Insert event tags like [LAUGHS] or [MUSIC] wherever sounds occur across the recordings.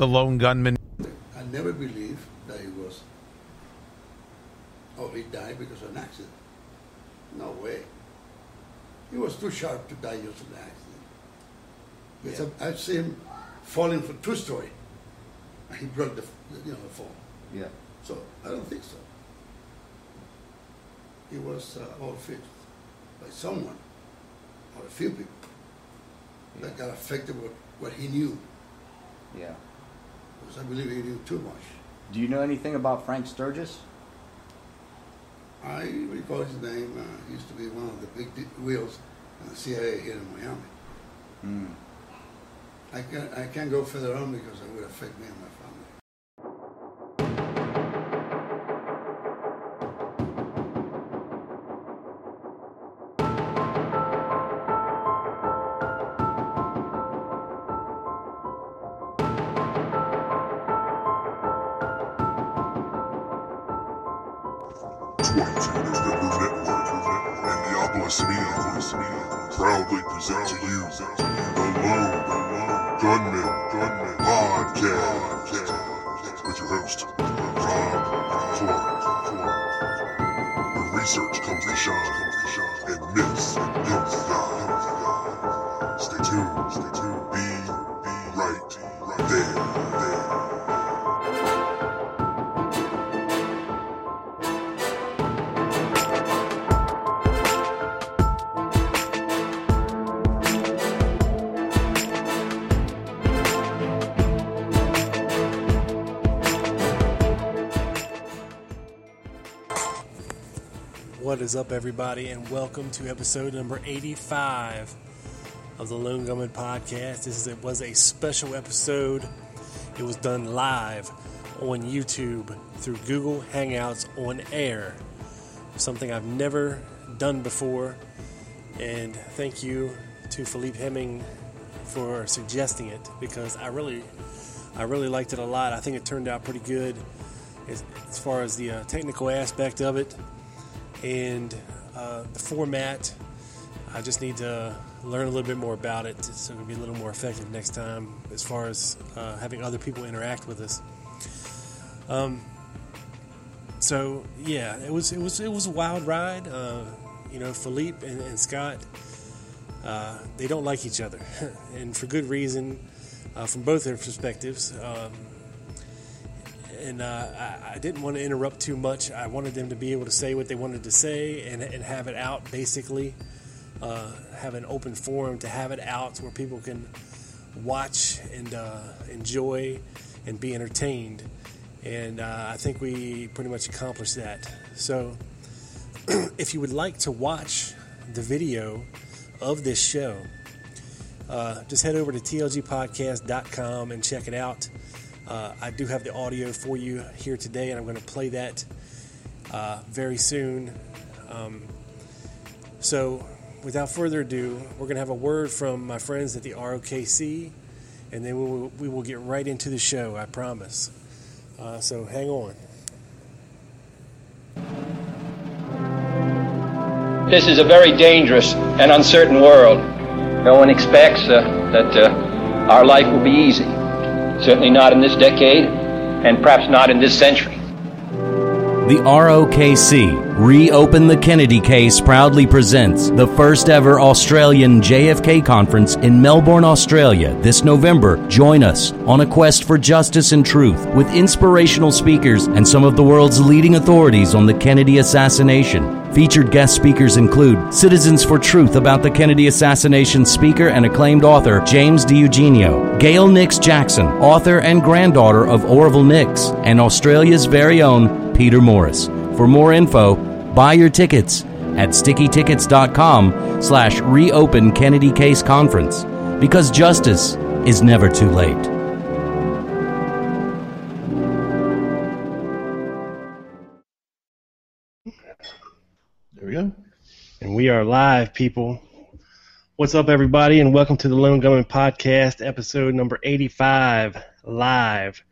The lone gunman. I never believed that he was, oh, he died because of an accident. No way. He was too sharp to die just an accident. Because I, I see him falling from two story. He broke the, you know, the fall. Yeah. So I don't think so. He was uh, all fixed by someone, or a few people, that got affected with what he knew. Yeah. Because I believe he knew too much. Do you know anything about Frank Sturgis? I recall his name. Uh, he used to be one of the big wheels in the CIA here in Miami. Hmm. I can't, I can't go further on because it would affect me and is up, everybody, and welcome to episode number 85 of the Lone Gunman Podcast. This is, it was a special episode. It was done live on YouTube through Google Hangouts on air. Something I've never done before. And thank you to Felipe Hemming for suggesting it because I really, I really liked it a lot. I think it turned out pretty good as, as far as the uh, technical aspect of it and uh, the format. I just need to learn a little bit more about it so it'll be a little more effective next time as far as uh, having other people interact with us. Um, so yeah, it was it was it was a wild ride. Uh, you know, Felipe and, and Scott, uh, they don't like each other, [LAUGHS] and for good reason, uh, from both their perspectives. Um, and uh, I, I didn't want to interrupt too much. I wanted them to be able to say what they wanted to say and, and have it out basically. Uh, have an open forum to have it out where people can watch and uh, enjoy and be entertained. And uh, I think we pretty much accomplished that. So [CLEARS THROAT] if you would like to watch the video of this show, uh, just head over to tlgpodcast.com and check it out. Uh, I do have the audio for you here today, and I'm going to play that uh, very soon. Um, so, without further ado, we're going to have a word from my friends at the ROKC, and then we will, we will get right into the show, I promise. Uh, so, hang on. This is a very dangerous and uncertain world. No one expects uh, that uh, our life will be easy. Certainly not in this decade, and perhaps not in this century. The ROKC, Reopen the Kennedy Case, proudly presents the first ever Australian JFK conference in Melbourne, Australia this November. Join us on a quest for justice and truth with inspirational speakers and some of the world's leading authorities on the Kennedy assassination. Featured guest speakers include Citizens for Truth about the Kennedy assassination speaker and acclaimed author James DiEugenio, Gail Nix Jackson, author and granddaughter of Orville Nix, and Australia's very own Peter Morris. For more info, buy your tickets at stickytickets.com slash reopen Kennedy Case Conference because justice is never too late. And we are live, people. What's up, everybody, and welcome to the Lone Gunman Podcast, episode number 85, live.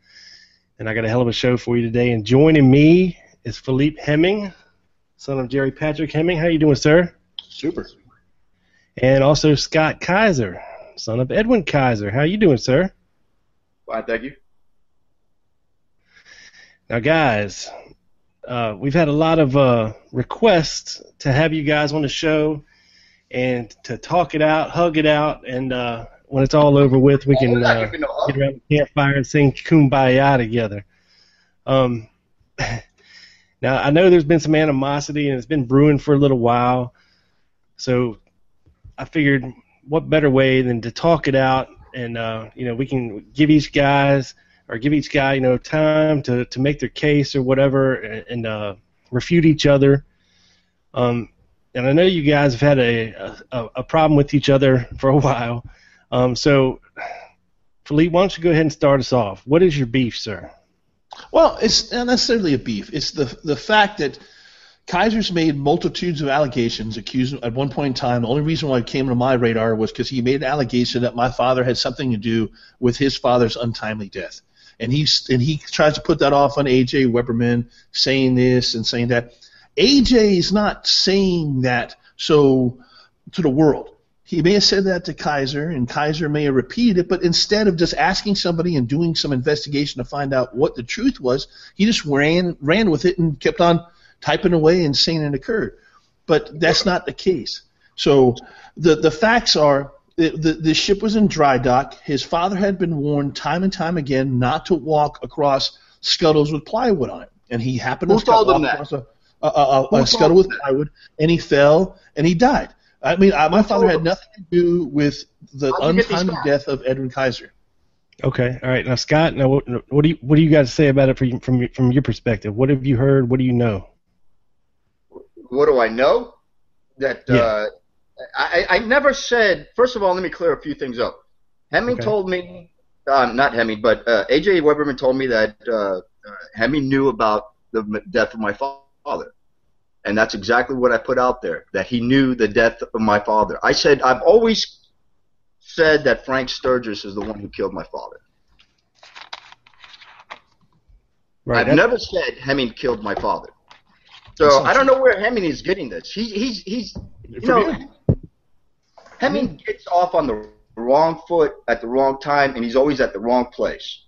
And I got a hell of a show for you today. And joining me is Felipe Hemming, son of Gerry Patrick Hemming. How you doing, sir? Super. And also Scott Kaiser, son of Edwin Kaiser. How you doing, sir? Fine, thank you. Now, guys, uh, we've had a lot of uh, requests to have you guys on the show and to talk it out, hug it out, and uh, when it's all over with, we Oh, can uh, giving no hug. get around the campfire and sing "Kumbaya" together. Um, [LAUGHS] now, I know there's been some animosity and it's been brewing for a little while, so I figured, what better way than to talk it out, and uh, you know, we can give each guys or give each guy, you know, time to, to make their case or whatever, and, and uh, refute each other. Um, and I know you guys have had a, a, a problem with each other [LAUGHS] for a while. Um, so, Felipe, why don't you go ahead and start us off? What is your beef, sir? Well, it's not necessarily a beef. It's the the fact that Kaiser's made multitudes of allegations, accused at one point in time. The only reason why it came to my radar was because he made an allegation that my father had something to do with his father's untimely death, and he's and he tries to put that off on AJ Weberman, saying this and saying that. AJ is not saying that so to the world. He may have said that to Kaiser, and Kaiser may have repeated it, but instead of just asking somebody and doing some investigation to find out what the truth was, he just ran ran with it and kept on typing away and saying it occurred. But that's not the case. So the the facts are the, the, the ship was in dry dock. His father had been warned time and time again not to walk across scuttles with plywood on it, and he happened Who to told walk him that? across a, a, a, a, a scuttle with that? plywood, and he fell and he died. I mean, I, my father had him? nothing to do with the How'd you get these untimely death of Edwin Kaiser. Okay, all right. Now, Scott, now what, what do you what do you guys say about it from from from your perspective? What have you heard? What do you know? What do I know? That Yeah. uh, I, I never said. First of all, let me clear a few things up. Hemming Okay. told me, uh, not Hemming, but uh, AJ Weberman told me that uh, uh, Hemming knew about the death of my father, and that's exactly what I put out there. That he knew the death of my father. I said I've always said that Frank Sturgis is the one who killed my father. Right. I've never said Hemming killed my father. So I don't know where Hemming is getting this. He's he's he's you know. Hemming gets off on the wrong foot at the wrong time, and he's always at the wrong place.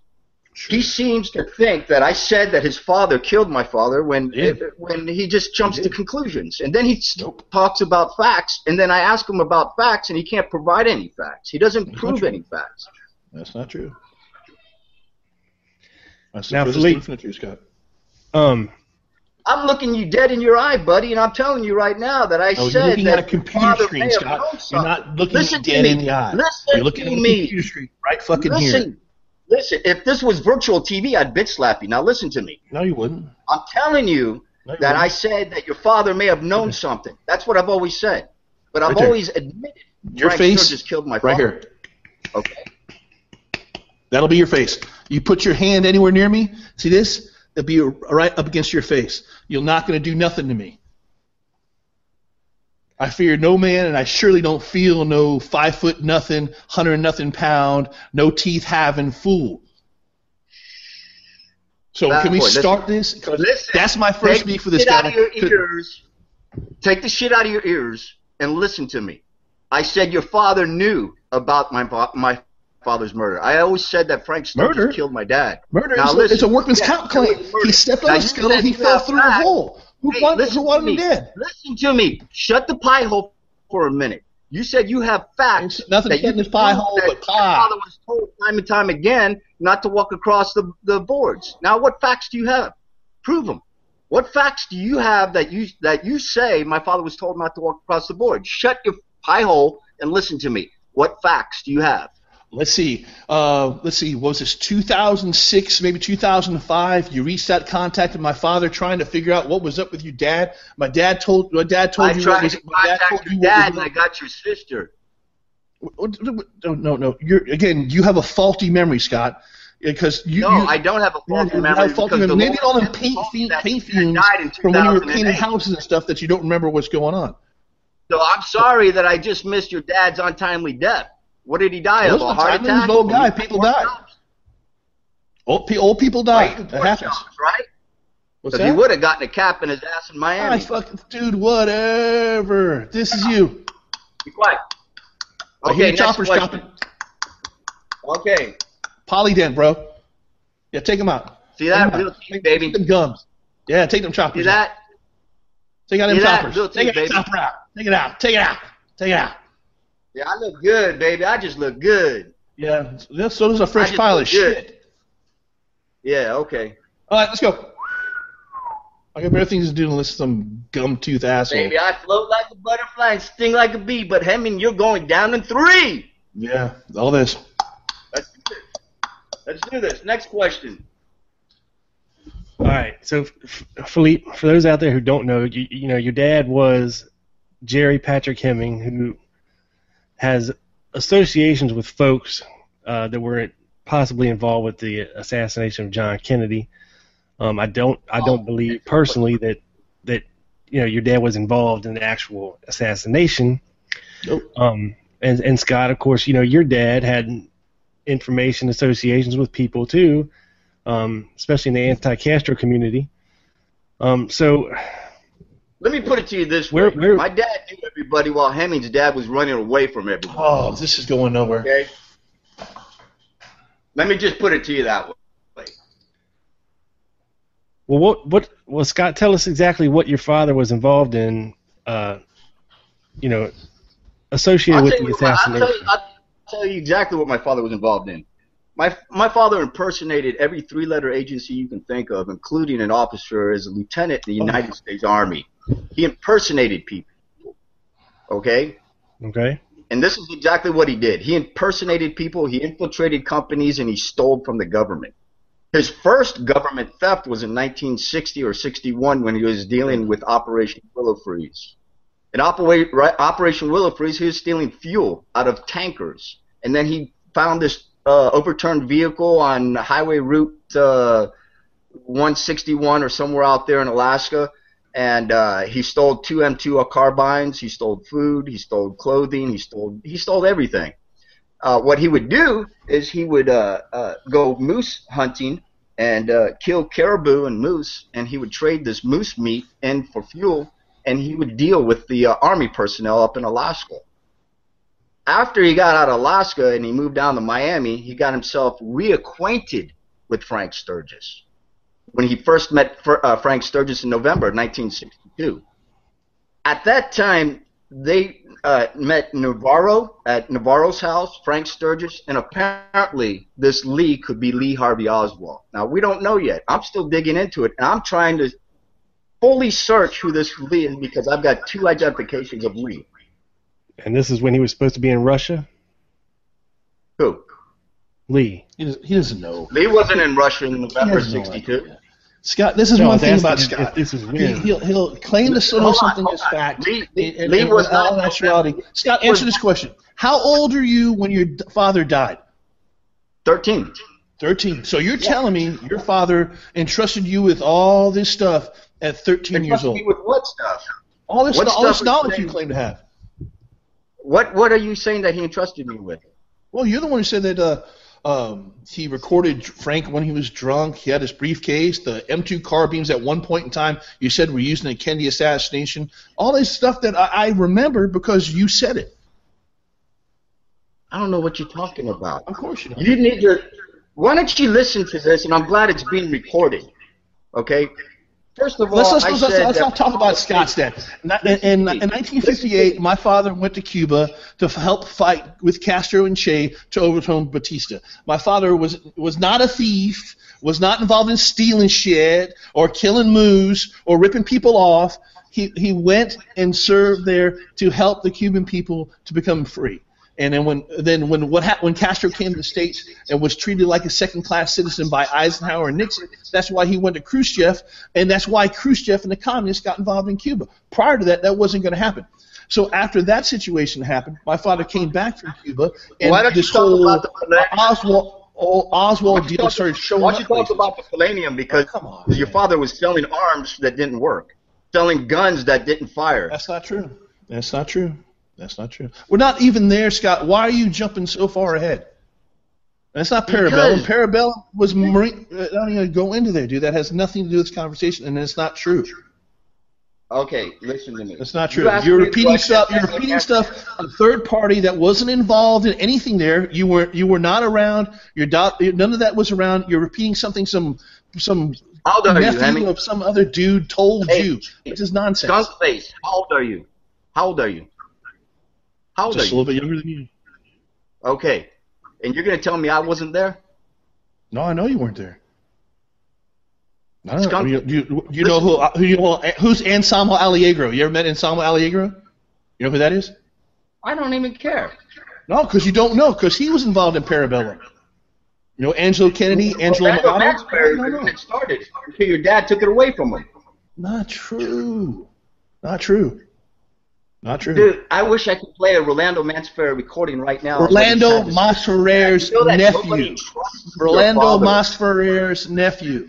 He seems to think that I said that his father killed my father when Yeah. when he just jumps to conclusions, and then he s talks about facts, and then I ask him about facts, and he can't provide any facts. He doesn't That's prove any facts. That's not true. That's Now, the Felipe- furthest the truth, Scott. Um. I'm looking you dead in your eye, buddy, and I'm telling you right now that I Oh, said you're looking that at a computer screen, Scott. You're not looking Listen me dead in the eye. Listen You're looking to at a me. computer screen right fucking here. Listen, listen. If this was virtual TV, I'd bitch slap you. Now listen to me. No, you wouldn't. I'm telling you No, you that I wouldn't. said that your father may have known something. That's what I've always said. But I've Right always admitted Your Frank face, Sturgis killed my right father. here. Okay. That'll be your face. You put your hand anywhere near me. See this? It'll be right up against your face. You're not going to do nothing to me. I fear no man, and I surely don't feel no five foot nothing, hundred nothing pound, no teeth having fool. So Bad can we boy, listen. start this? Listen, That's my first the with this shit out of your ears. Take the shit out of your ears and listen to me. I said your father knew about my my father's murder. I always said that Frank Sturgis Murder? killed my dad. Murder Now is listen. it's a workman's Yeah, comp claim. He stepped Now, on a you scuttle. He fell through a hole. Who Hey, wanted, who wanted him dead? Listen to me. Shut the pie hole for a minute. You said you have facts. Ain't nothing that in this pie hole but pie. father was told time and time again not to walk across the, the boards. Now, what facts do you have? Prove them. What facts do you have that you that you say my father was told not to walk across the board? Shut your pie hole and listen to me. What facts do you have? Let's see. Uh, let's see. What was this 2006, maybe 2005? You reached out, contacted my father, trying to figure out what was up with your dad. My dad told my dad told I you tried what was, to my dad contact told your you dad, and I got your sister. No, no, no. You're again. You have a faulty memory, Scott. Because you, No, you, I don't have a faulty you memory. have a faulty memory. Maybe all them paint, fiend, paint he fiends died in from when you were painting houses and stuff that you don't remember what's going on. So I'm sorry that I just missed your dad's untimely death. What did he die It of? A heart untimely, he was attack? old guy. People died. Old, pe- old people die. Right? That happens. Right? What's Because he would have gotten a cap in his ass in Miami. I fucking dude, whatever. This is you. Be quiet. I hear Okay, choppers question. chopping. Okay. Polydent, bro. Yeah, take them out. See that? Real out. teeth, baby. Take them gums. Yeah, take them choppers. See out. that? Take out them See that? choppers. Take teeth, that baby. chopper out. Take it out. Take it out. Take it out. Yeah, I look good, baby. I just look good. Yeah, this- so does a fresh pile of good. shit. Yeah, okay. All right, let's go. I got better things to do than listen to some gum tooth asshole. Baby, I float like a butterfly and sting like a bee, but Hemming, you're going down in three. Yeah, all this. Let's do this. Let's do this. Next question. All right. So, F- Felipe, for those out there who don't know, you, you know, your dad was Gerry Patrick Hemming, who has associations with folks uh, that were possibly involved with the assassination of John Kennedy. Um, I don't, I don't believe personally that that you know your dad was involved in the actual assassination. Nope. Um, and and Scott, of course, you know your dad had information associations with people too um, especially in the anti-Castro community. Um, so, Let me put it to you this way. where- My dad knew everybody while Hemming's dad was running away from everybody. Oh, this is going nowhere. Okay? Let me just put it to you that way. well, what, what, well, Scott, tell us exactly what your father was involved in, uh, you know, associated with the what- I'll, tell assassination. you, I'll tell you exactly what my father was involved in. My my father impersonated every three-letter agency you can think of, including an officer as a lieutenant in the United States Army. He impersonated people. Okay? Okay. And this is exactly what he did. He impersonated people, he infiltrated companies, and he stole from the government. His first government theft was in 1960 or 61 when he was dealing with Operation Willow Freeze. In Opera- right, Operation Willow Freeze, he was stealing fuel out of tankers. And then he found this uh, overturned vehicle on Highway Route uh, 161 or somewhere out there in Alaska. And uh, he stole two M2 carbines. He stole food. He stole clothing. He stole he stole everything. Uh, what he would do is he would uh, uh, go moose hunting and uh, kill caribou and moose, and he would trade this moose meat in for fuel, and he would deal with the uh, army personnel up in Alaska. After he got out of Alaska and he moved down to Miami, he got himself reacquainted with Frank Sturgis when he first met Fr- uh, Frank Sturgis in November 1962. At that time, they uh, met Navarro at Navarro's house, Frank Sturgis, and apparently this Lee could be Lee Harvey Oswald. Now, we don't know yet. I'm still digging into it, and I'm trying to fully search who this Lee is because I've got two identifications of Lee. And this is when he was supposed to be in Russia. Who? Lee. He doesn't, he doesn't know. Lee wasn't in Russia in November has no 62. Scott, this is No, one thing about Scott. if this is He, when. he'll, he'll claim to know Hold on, something hold as fact. Lee- and- Lee and was in all not- actuality. Scott, answer this question. How old are you when your father died? 13. 13. So you're telling me your father entrusted you with all this stuff at 13 years Entrusted old? me with what stuff? All this, what all this knowledge is you claim to have. What What are you saying that he entrusted me with? Well, you're the one who said that uh, um, he recorded Frank when he was drunk. He had his briefcase, the M2 carbines at one point in time. You said were used in the Kennedy assassination. All this stuff that I, I remember because you said it. I don't know what you're talking about. Of course you know. You need to. Why don't you listen to this? And I'm glad it's being recorded. Okay. First of all, Let's, let's, let's, let's not talk about Scott's then. In, in, in 1958, my father went to Cuba to help fight with Castro and Che to overthrow Batista. My father was was not a thief, was not involved in stealing shit or killing moose or ripping people off. He he went and served there to help the Cuban people to become free. And then when then when what hap- when Castro came to the states and was treated like a second class citizen by Eisenhower and Nixon, that's why he went to Khrushchev, and that's why Khrushchev and the communists got involved in Cuba. Prior to that, that wasn't going to happen. So after that situation happened, my father came back from Cuba, and Why don't you this talk whole about the Oswald Oswald you deal started showing Why don't you talk places. about the Parabellum? Because Oh, on, your man. father was selling arms that didn't work, selling guns that didn't fire. That's not true. That's not true. That's not true. We're not even there, Scott. Why are you jumping so far ahead? That's not Parabellum. Because- Parabellum was marine. uh, I don't even go into there, dude. That has nothing to do with this conversation, and it's not true. Okay, listen to me. That's not true. asked You're repeating stuff. You're repeating stuff. A third party that wasn't involved in anything there. You were you were not around. Your do- none of that was around. You're repeating something some some are you, nephew of some other dude told Hey, you, which is nonsense. Skunk face. How old are you? How old are you? How old Just a are you? little bit younger than you. Okay, and you're gonna tell me I wasn't there? No, I know you weren't there. I don't Skunk- know. You, you, you know who, uh, who you know, who's Anselmo Alliegro? You ever met Anselmo Alliegro? You know who that is? I don't even care. No, because you don't know, because he was involved in Parabellum. You know Angelo Kennedy, Angelo Orlando Mato? Maxbury No, no, no. it started until your dad took it away from him. Not true. Not true. Not true. Dude, I wish I could play a Rolando Masferrer recording right now. Orlando But he had Masferrer's You know nephew. trusts your Orlando father. Masferrer's nephew.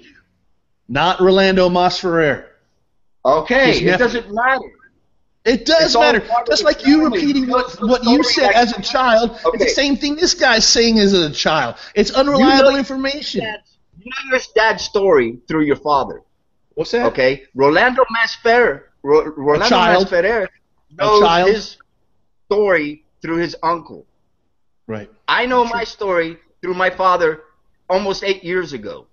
Not Rolando Masferrer. Okay, it doesn't matter. It does It's matter. Just like you family. repeating what, what you said as a child. It's the same thing this guy's saying as a child. It's unreliable You know- information. You know your dad's story through your father. What's that? Okay, Rolando Masferrer, Ro- Rolando child. Masferrer knows his story through his uncle. Right. I know my story through my father almost eight years ago.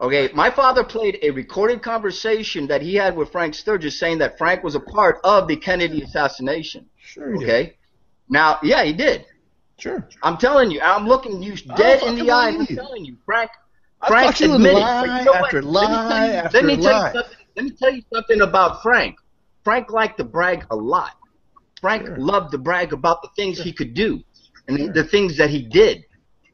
Okay, my father played a recorded conversation that he had with Frank Sturgis saying that Frank was a part of the Kennedy assassination. Sure you did. Okay, now, yeah, he did. Sure. I'm telling you, I'm looking you dead in the eye I'm telling you, Frank. Frank admitted. lie you know what? after Let me lie tell you- after let me tell lie. You something, let me tell you something about Frank. Frank liked to brag a lot. Frank Sure. loved to brag about the things he could do and the things that he did.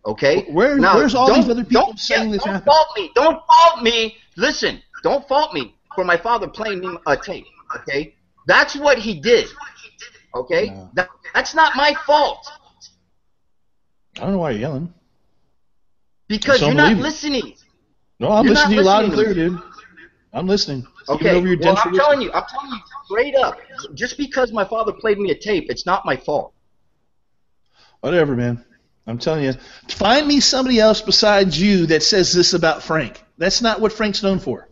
Okay. Where- Now, where's all don't- these other people don't- saying yeah, this Don't happened? fault me. Don't fault me. Listen. Don't fault me for my father playing me a tape. Okay. That's what he did. Okay. No. That, that's not my fault I don't know why you're yelling. because you're not listening. No, I'm You're listening to you loud and clear, dude. I'm listening. Okay. Over your well, I'm telling you, I'm telling you straight up. Just because my father played me a tape, it's not my fault. Whatever, man. I'm telling you. Find me somebody else besides you that says this about Frank. That's not what Frank's known for.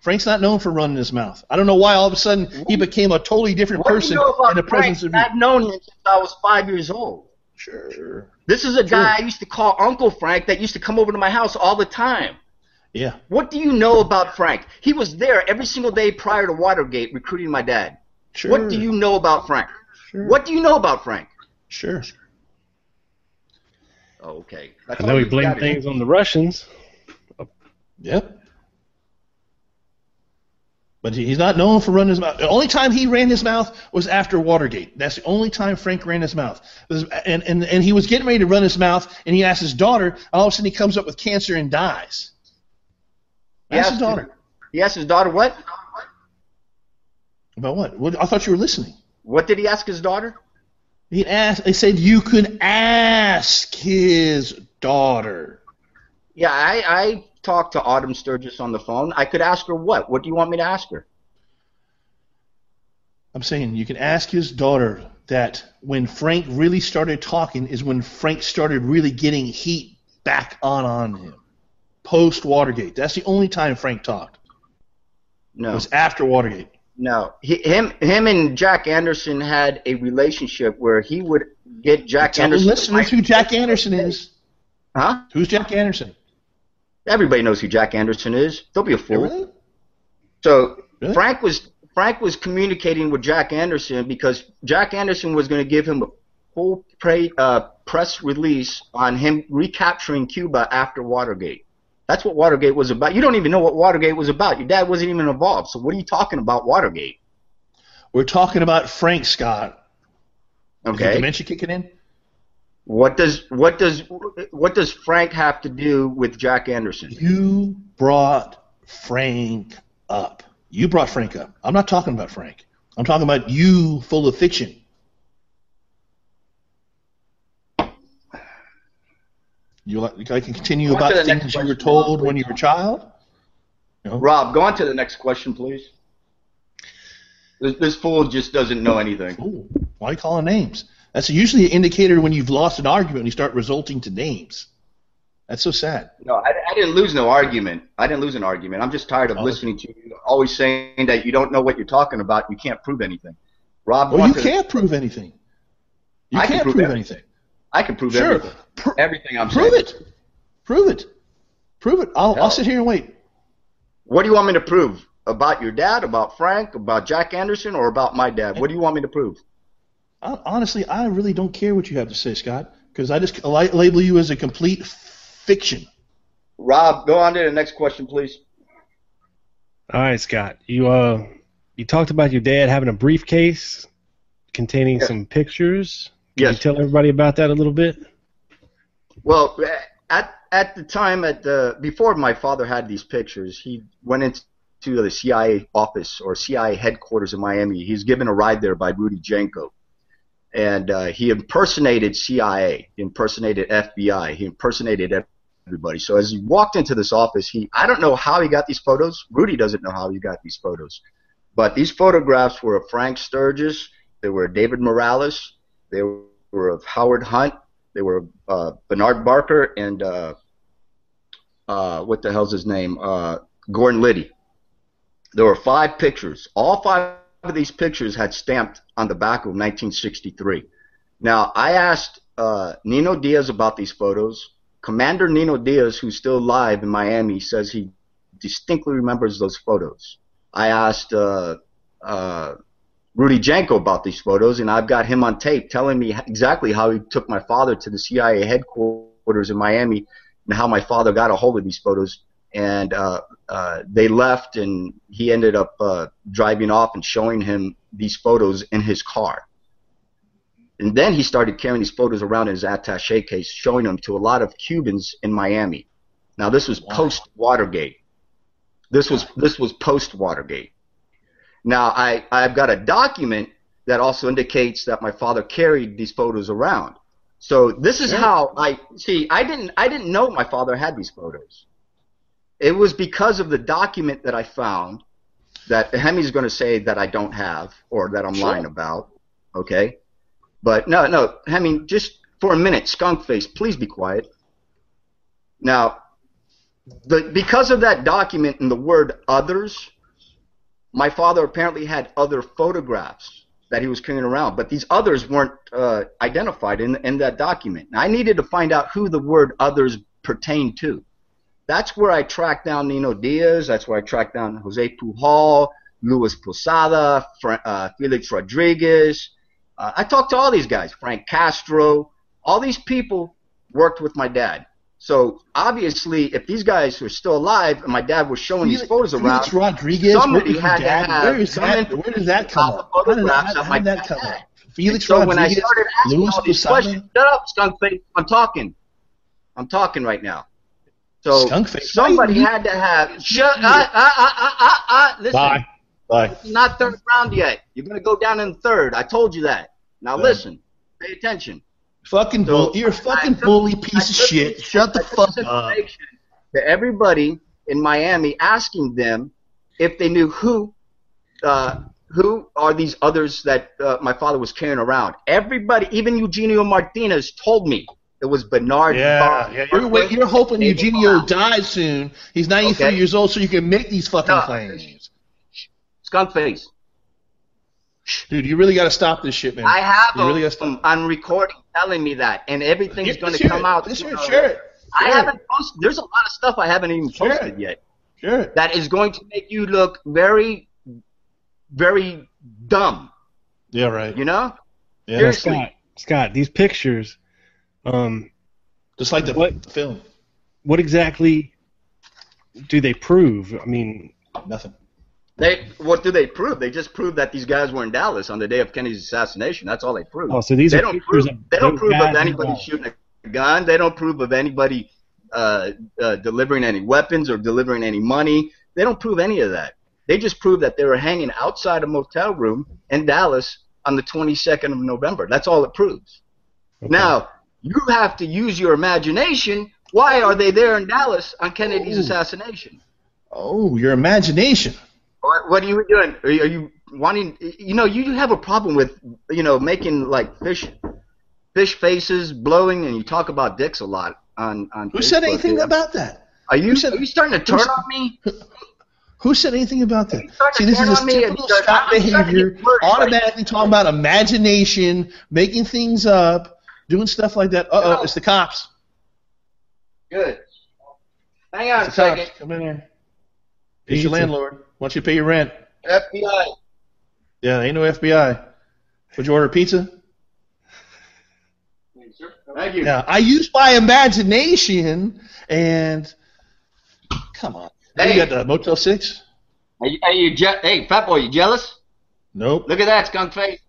Frank's not known for running his mouth. I don't know why all of a sudden he became a totally different What do person you know about in the Frank? presence of you. I've known him since I was five years old. Sure. This is a guy I used to call Uncle Frank that used to come over to my house all the time. Yeah. What do you know about Frank? He was there every single day prior to Watergate recruiting my dad. Sure. What do you know about Frank? Sure. What do you know about Frank? Sure. Oh, okay. That's I know all he blamed things on the Russians. Yep. But he's not known for running his mouth. The only time he ran his mouth was after Watergate. That's the only time Frank ran his mouth. And, and, and he was getting ready to run his mouth, and he asked his daughter, and all of a sudden he comes up with cancer and dies. He his daughter. He asked his daughter what? About what? what? I thought you were listening. What did he ask his daughter? He asked. They said you could ask his daughter. Yeah, I, I talked to Autumn Sturgis on the phone. I could ask her what? What do you want me to ask her? I'm saying you can ask his daughter that when Frank really started talking is when Frank started really getting heat back on on him. Post Watergate. That's the only time Frank talked. No, it was after Watergate. No, he, him, him, and Jack Anderson had a relationship where he would get Jack Tell Anderson. listeners who Jack Anderson is. Huh? Who's Jack Anderson? Everybody knows who Jack Anderson is. Don't be a fool. Really? So Really? Frank was Frank was communicating with Jack Anderson because Jack Anderson was going to give him a full pre, uh, press release on him recapturing Cuba after Watergate. That's what Watergate was about. You don't even know what Watergate was about. Your dad wasn't even involved. So what are you talking about Watergate? We're talking about Frank Scott. Is Okay. dementia kicking in? What does what does what does Frank have to do with Jack Anderson? You brought Frank up. You brought Frank up. I'm not talking about Frank. I'm talking about you, full of fiction. You like I can continue about things you were told when you were a child? No. Rob, go on to the next question, please. This, this fool just doesn't know anything. Ooh, why are you calling names? That's usually an indicator when you've lost an argument when you start resulting to names. That's so sad. No, I, I didn't lose no argument. I didn't lose an argument. I'm just tired of Oh. listening to you always saying that you don't know what you're talking about. You can't prove anything. Rob, Well, you can't prove anything. You I can can't prove prove, anything. I can prove Sure. everything. Pr- Everything I'm prove saying. Prove it. Prove it. Prove it. I'll, No. I'll sit here and wait. What do you want me to prove? About your dad, about Frank, about Jack Anderson, or about my dad? What do you want me to prove? Hon- Honestly, I really don't care what you have to say, Scott, because I just label you as a complete fiction. Rob, go on to the next question, please. All right, Scott. You uh, you talked about your dad having a briefcase containing Yes. some pictures. Can Yes. you tell everybody about that a little bit? Well, at at the time, at the before my father had these pictures, he went into the CIA office or CIA headquarters in Miami. He was given a ride there by Rudy Janko, and uh, he impersonated CIA, he impersonated FBI, he impersonated everybody. So as he walked into this office, he I don't know how he got these photos. Rudy doesn't know how he got these photos, but these photographs were of Frank Sturgis. They were David Morales. They were of Howard Hunt. They were uh, Bernard Barker and uh, uh, what the hell's his name? Uh, Gordon Liddy. There were five pictures. All five of these pictures had stamped on the back of 1963. Now, I asked uh, Nino Diaz about these photos. Commander Nino Diaz, who's still alive in Miami, says he distinctly remembers those photos. I asked uh, Rudy Janko about these photos, and I've got him on tape telling me exactly how he took my father to the CIA headquarters in Miami and how my father got a hold of these photos. And uh, uh, they left, and he ended up uh, driving off and showing him these photos in his car. And then he started carrying these photos around in his attache case, showing them to a lot of Cubans in Miami. Now, this was post Watergate. This was this was post Watergate. Now, I, I've got a document that also indicates that my father carried these photos around. So this is how I see. I didn't I didn't know my father had these photos. It was because of the document that I found that Hemi's going to say that I don't have or that I'm Sure. lying about. Okay, but no, no, Hemi, just for a minute, skunk face, please be quiet. Now, the because of that document and the word others, my father apparently had other photographs that he was carrying around, but these others weren't uh, identified in, in that document. Now, I needed to find out who the word others pertained to. That's where I tracked down Nino Diaz. That's where I tracked down Jose Pujol, Luis Posada, uh, Felix Rodriguez. Uh, I talked to all these guys, Frank Castro. All these people worked with my dad. So obviously, if these guys were still alive and my dad was showing these photos around, Felix Rodriguez. somebody where, had to have where is that? Where does that come up? How did, photographs how, of how my did that come up? Felix so when I started asking Luis all these Posada? questions, shut up, skunk face. I'm talking. I'm talking right now. So somebody had to have. Shut. Uh, uh, uh, uh, uh, listen. Bye. Bye. Not third round yet. You're gonna go down in third. I told you that. Now listen. Pay attention. Fucking So, bull. You're a fucking took- bully piece of shit. Shut the I fuck this up. To everybody in Miami, asking them if they knew who, uh, who are these others that uh, my father was carrying around. Everybody, even Eugenio Martinez, told me it was Bernard. Yeah, yeah. You're, wait, you're hoping Eugenio Brown. dies soon. He's 93 Okay. years old, so you can make these fucking No. claims. Skunk face. Dude, you really got to stop this shit, man. I have You really them gotta stop. on recording telling me that, and everything's going to come it. out. Let's hear it. uh, Share it. I haven't posted. There's a lot of stuff I haven't even posted it. yet. Sure. That is going to make you look very, very dumb. Yeah, right. You know? Yeah. Seriously. Scott, Scott, these pictures, um, Just like the What? film. what exactly do they prove? I mean, Nothing. They what do they prove? They just prove that these guys were in Dallas on the day of Kennedy's assassination. That's all they prove. Oh, so these they are don't prove. of They don't prove of anybody shooting a gun. They don't prove of anybody uh, uh, delivering any weapons or delivering any money. They don't prove any of that. They just prove that they were hanging outside a motel room in Dallas on the 22nd of November. That's all it proves. Now you have to use your imagination. Why are they there in Dallas on Kennedy's Ooh. assassination? Oh, your imagination. What, what are you doing? Are you, are you wanting? You know, you have a problem with you know making like fish, fish faces, blowing, and you talk about dicks a lot on on. Who said Facebook. anything about that? Are you said- are you starting to turn on me? Who said anything about that? See, this is a on me typical because Scott I'm starting to behavior. get worried, like- Automatically talking about imagination, making things up, doing stuff like that. Uh oh, No. it's the cops. Good. Hang on a It's the cops. second. Come in here. It's your Pizza. landlord. Wants you pay your rent. FBI. Yeah, ain't no FBI. Would you order pizza? Thank you. Yeah, I use my imagination and come on. Hey. You got the Motel Six? Are you, are you je- hey, fat boy, you jealous? Nope, Look at that skunk face.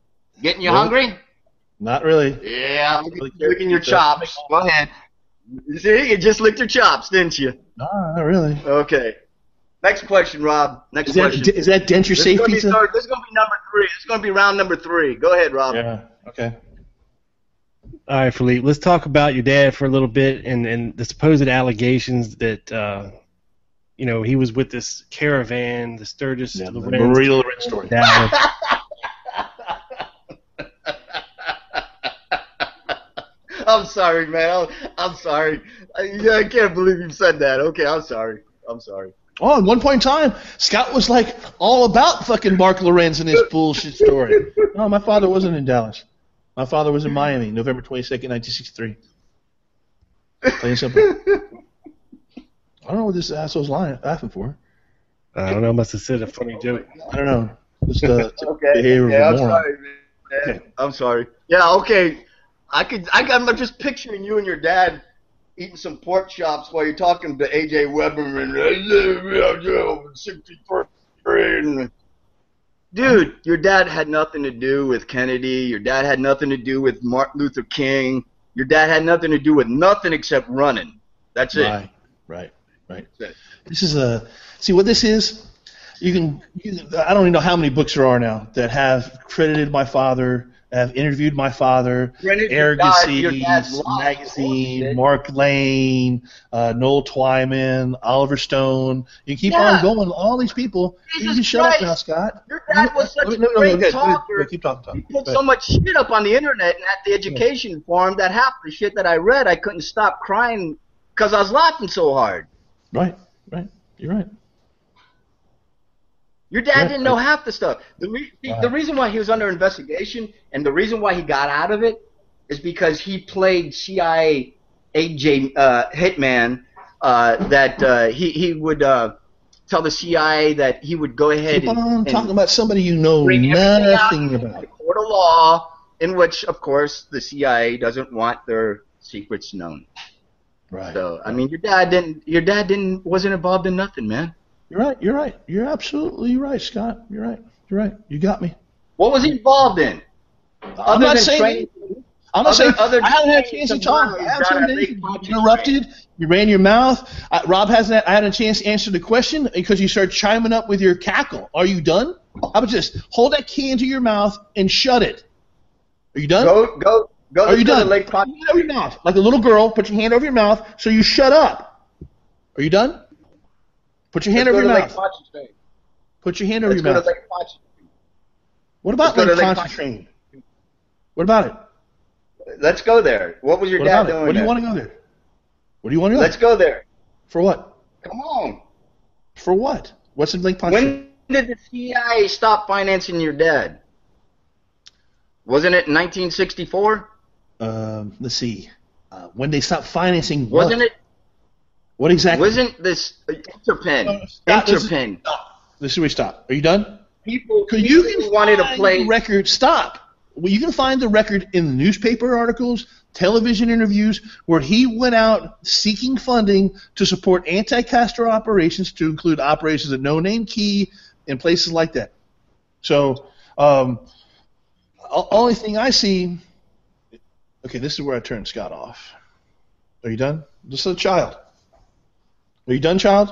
Getting you Nope. hungry? not really. Yeah. Look Really licking your chops. Go ahead. You see, you just licked your chops, didn't you? No, not really. Okay. Next question, Rob. Next Is that question. is that denture This is safe pizza? third- This is going to be number three. This is going to be round number three. Go ahead, Rob. Yeah. Okay. All right, Felipe, let's talk about your dad for a little bit and, and the supposed allegations that, uh, you know, he was with this caravan, the Sturgis Yeah, the Lorenz Marita Lorenz story. I'm sorry, man. I'm, I'm sorry. I, I can't believe you said that. Okay, I'm sorry. I'm sorry. Oh, at one point in time, Scott was like all about fucking Mark Lorenz and his bullshit story. No, my father wasn't in Dallas. My father was in Miami, November 22nd, 1963. Plain and simple. I don't know what this asshole's lying, laughing for. I don't know, must have said a funny joke. I don't know. Just uh, [LAUGHS] Okay. behavior yeah, of I'm moron. sorry, man. I'm sorry. Yeah, okay. I could. I, I'm just picturing you and your dad eating some pork chops while you're talking to AJ Weberman. Uh, Dude, your dad had nothing to do with Kennedy. Your dad had nothing to do with Martin Luther King. Your dad had nothing to do with nothing except running. That's it. Right, right, right. This is a see what this is. You can, you, I don't even know how many books there are now that have credited my father, have interviewed my father, Granted, your Air dad- your dad's Disease lied. magazine. Mark Lane, uh, Noel Twyman, Oliver Stone. You keep Yeah. on going. All these people. you can shut Christ. up now, Scott. Your dad was such Let a no, no, no, great let talker. yeah, keep talking. He put so much shit up on the internet and at the education forum that half the shit that I read I couldn't stop crying because I was laughing so hard. Right, right. You're right. Your dad didn't know half the stuff. The, re- the- the reason why he was under investigation and the reason why he got out of it is because he played CIA AJ uh, hitman. Uh, that uh, he he would uh, tell the CIA that he would go ahead Keep and, on and talking about somebody you know bring everything out nothing about. the court of law, in which, of course, the CIA doesn't want their secrets known. Right. So, I mean, your dad didn't. Your dad didn't. Wasn't involved in nothing, man. You're right. You're right. You're absolutely right, Scott. You're right. You're right. You got me. What was he involved in? I'm not saying. training- I'm not saying. other I haven't had a chance to talk. I you haven't gotta had make anything. You interrupted. You ran your mouth. I, Rob hasn't. I had a chance to answer the question because you started chiming up with your cackle. Are you done? How about just hold that can to your mouth and shut it? Are you done? Go, go, go. Are you done? Lake Put Pot- your hand over your mouth, like a little girl. Put your hand over your mouth so you shut up. Are you done? Put your hand Let's over your mouth. Put your hand over Let's your mouth. to Lake Pontchartrain. What about let's Lake Pontchartrain? What about it? Let's go there. What was your What dad doing? What do you there? want to go there? What do you want to go? Let's go there. For what? Come on. For what? What's in Lake Pontchartrain? When did the CIA stop financing your dad? Wasn't it 1964? Um, let's see. Uh, when they stopped financing what? Wasn't it? What exactly? Wasn't this uh, Interpen? No, stop, this is- Interpen. Stop. This is where we stop. Are you done? People, Because people you can wanted to play. record. Stop. Well, you can find the record in the newspaper articles, television interviews, where he went out seeking funding to support anti-Castro operations, to include operations at No Name Key, in places like that. So, um, only thing I see. Okay, this is where I turn Scott off. Are you done? This is a child. Are you done, child?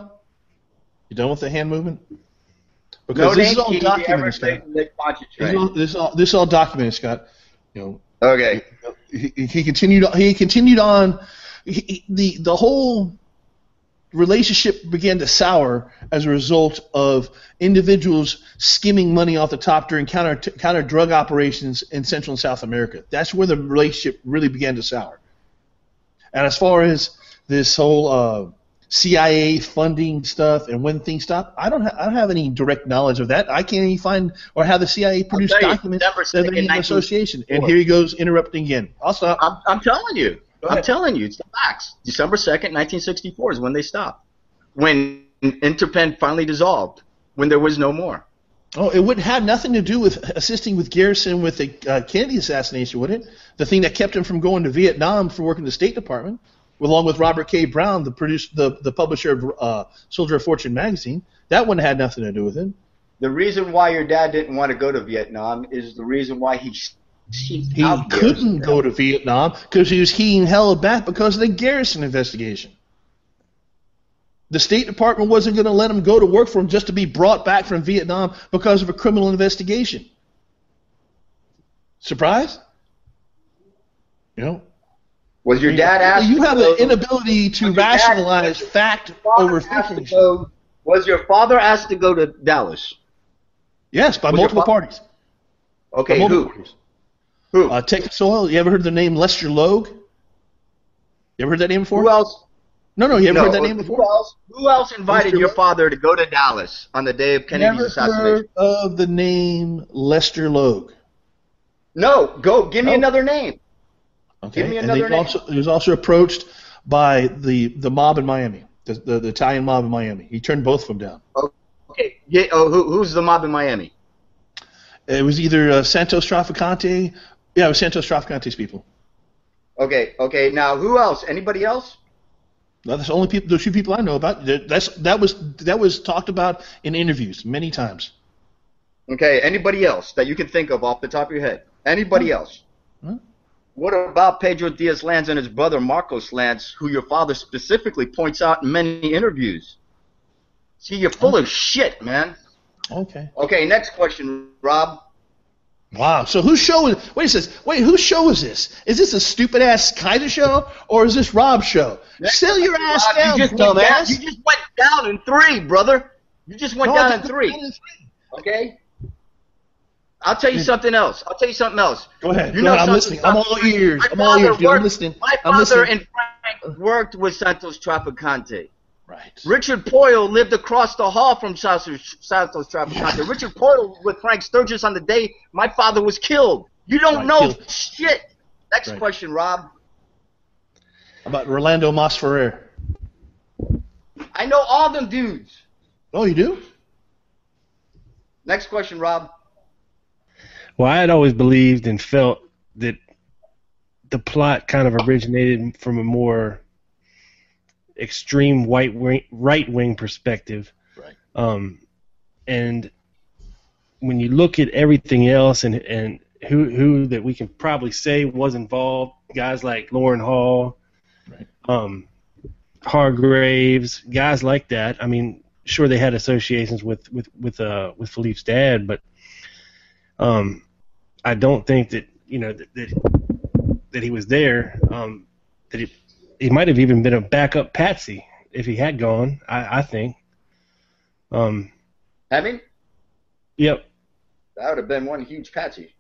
You done with the hand movement? Because this is all documented, Scott. This is all, this is all this is all documented, Scott. You know, Okay. he, he continued. He continued on. He- the the whole relationship began to sour as a result of individuals skimming money off the top during counter counter drug operations in Central and South America. That's where the relationship really began to sour. And as far as this whole uh, CIA funding stuff and when things stop, I don't ha- I don't have any direct knowledge of that. I can't even find or have the CIA produce you, documents December that 2nd, have an association. And here he goes interrupting again. I'll stop. I'm, I'm telling you. I'm telling you. It's the facts. December 2nd, 1964 is when they stopped. When Interpen finally dissolved. When there was no more. Oh, it would have nothing to do with assisting with Garrison with the uh, Kennedy assassination, would it? The thing that kept him from going to Vietnam for working in the State Department, along with Robert K. Brown, the producer, the, the publisher of uh, Soldier of Fortune magazine. That one had nothing to do with it. The reason why your dad didn't want to go to Vietnam is the reason why he He couldn't go to Vietnam because he was heating hell back because of the Garrison investigation. The State Department wasn't going to let him go to work for him just to be brought back from Vietnam because of a criminal investigation. Surprise? You know, Was your dad asked? you have an inability to Was your dad- rationalize fact over fiction. go- Was your father asked to go to Dallas? Yes, by Was multiple parties. By Okay, multiple who? parties. Who? Uh, Texas Oil. You ever heard the name Lester Logue? You ever heard that name before? who else? no, no. You ever no, heard that name Who before? else? Who else invited Mr. your father to go to Dallas on the day of Kennedy's Never assassination? heard of the name Lester Logue. No, go. Give me No. another name. Okay, Give me and another they name. also he was also approached by the the mob in Miami, the, the, the Italian mob in Miami. He turned both of them down. Okay. Yeah, oh, who, who's the mob in Miami? It was either uh, Santos Trafficante. Yeah, it was Santos Trafficante's people. Okay. Okay. Now, who else? Anybody else? No, that's the only people. Those few people I know about. That- That's that was that was talked about in interviews many times. Okay. Anybody else that you can think of off the top of your head? Anybody else? Hmm. What about Pedro Diaz Lanz and his brother Marcos Lanz, who your father specifically points out in many interviews? See, you're full of shit, man. Okay. Okay, next question, Rob. Wow. So whose show is? Wait second. Wait, whose show is this? Is this a stupid ass Kaiser show or is this Rob's show? Sell your ass Rob, down, you just went down, dumbass. you just went down in three, brother. You just went No, down in three. Okay. I'll tell you something else. I'll tell you something else. Go ahead. You Go know ahead. I'm listening. I'm all ears. My I'm all ears, dude. I'm listening. My I'm father listening. and Frank worked with Santos Trafficante. Right. Richard Poyle lived across the hall from Santos, Santos Trafficante. Richard Poyle with Frank Sturgis on the day my father was killed. You don't Right, know killed. shit. Next Right. question, Rob. About Rolando Masferrer. I know all them dudes. Oh, you do? Next question, Rob. Well, I had always believed and felt that the plot kind of originated from a more extreme white wing, right wing perspective. Right. Um, and when you look at everything else and and who who that we can probably say was involved, guys like Loran Hall, Right. um, Hargraves, guys like that. I mean, sure they had associations with with with uh with Felipe's dad, but um, I don't think that you know that that, that he was there. Um, that he he might have even been a backup patsy if he had gone. I, I think. Um, Hemming? yep. That would have been one huge patsy.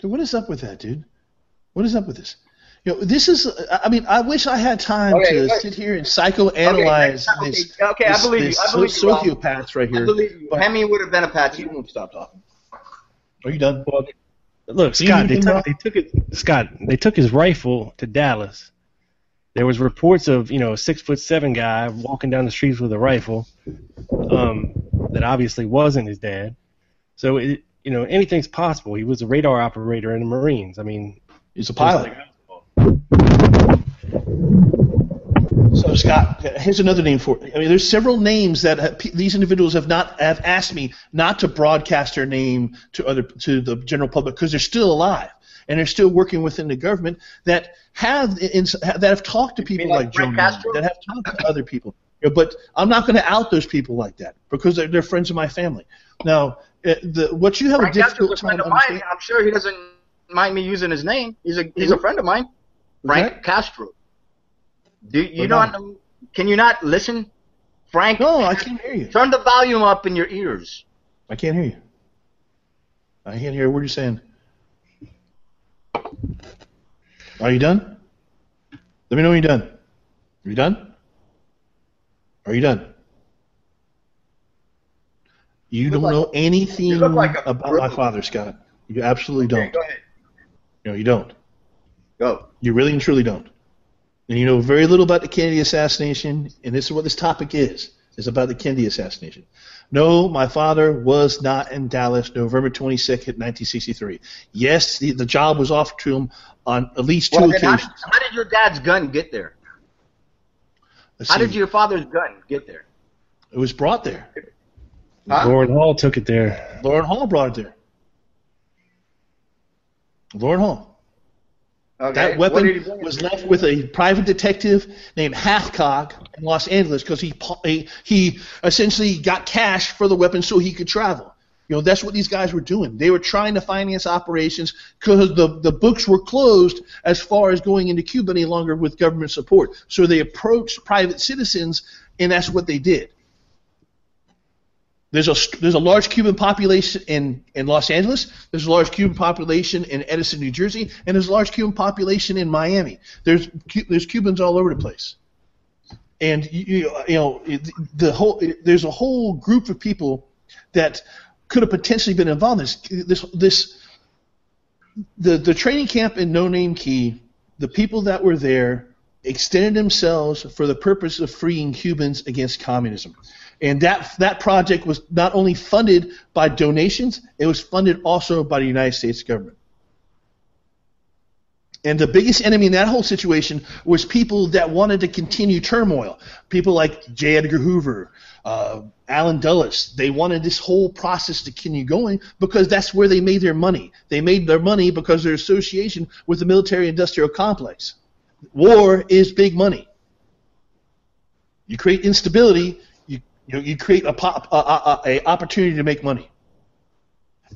Dude, what is up with that, dude? What is up with this? You know, this is. I mean, I wish I had time Okay, to wait. sit here and psychoanalyze Okay, this. okay, okay, I believe this, believe you, this I believe so- you, Rob. sociopaths right here. I believe you. But- Hemming would have been a patsy. You won't stop talking. Are you done? Well, look, Scott. They took, they took it. Scott. They took his rifle to Dallas. There was reports of you know a six foot seven guy walking down the streets with a rifle, um, that obviously wasn't his dad. So it, you know anything's possible. He was a radar operator in the Marines. I mean, He's a pilot. So Scott, here's another name for. it. I mean, there's several names that have, these individuals have not have asked me not to broadcast their name to other to the general public because they're still alive and they're still working within the government that have in, that have talked to people like like Joe that have talked to other people. But I'm not going to out those people like that because they're, they're friends of my family. Now, uh, the, what you have Frank a Castro's difficult a friend time of mine. I'm sure he doesn't mind me using his name. He's a he's a friend of mine. Frank Okay. Castro. Do you What not? about Can you not listen? Frank, No, I can't hear you. turn the volume up in your ears. I can't hear you. I can't hear a word you're saying. Are you done? Let me know when you're done. Are you done? Are you done? You look don't like- know anything like about my father, Scott. You absolutely Okay, don't. go ahead. No, you don't. Go. You really and truly don't. And you know very little about the Kennedy assassination, and this is what this topic is. It's about the Kennedy assassination. No, my father was not in Dallas November 22nd, 1963. Yes, the, the job was offered to him on at least two Well, then how, occasions. how did your dad's gun get there? Let's How see. did your father's gun get there? It was brought there. Huh? Loran Hall took it there. Loran Hall brought it there. Loran Hall. Okay. That weapon did he bring? was left with a private detective named Hathcock in Los Angeles because he he he essentially got cash for the weapon so he could travel. You know that's what these guys were doing. They were trying to finance operations because the the books were closed as far as going into Cuba any longer with government support. So they approached private citizens, and that's what they did. There's a there's a large Cuban population in, in Los Angeles. There's a large Cuban population in Edison, New Jersey, and there's a large Cuban population in Miami. There's there's Cubans all over the place, and you you know the whole there's a whole group of people that could have potentially been involved in this this this the the training camp in No Name Key. The people that were there extended themselves for the purpose of freeing Cubans against communism. And that that project was not only funded by donations, it was funded also by the United States government. And the biggest enemy in that whole situation was people that wanted to continue turmoil. People like J. Edgar Hoover, uh, Allen Dulles. They wanted this whole process to continue going because that's where they made their money. They made their money because of their association with the military-industrial complex. War is big money. You create instability, you know, you create a, pop, a, a, a opportunity to make money.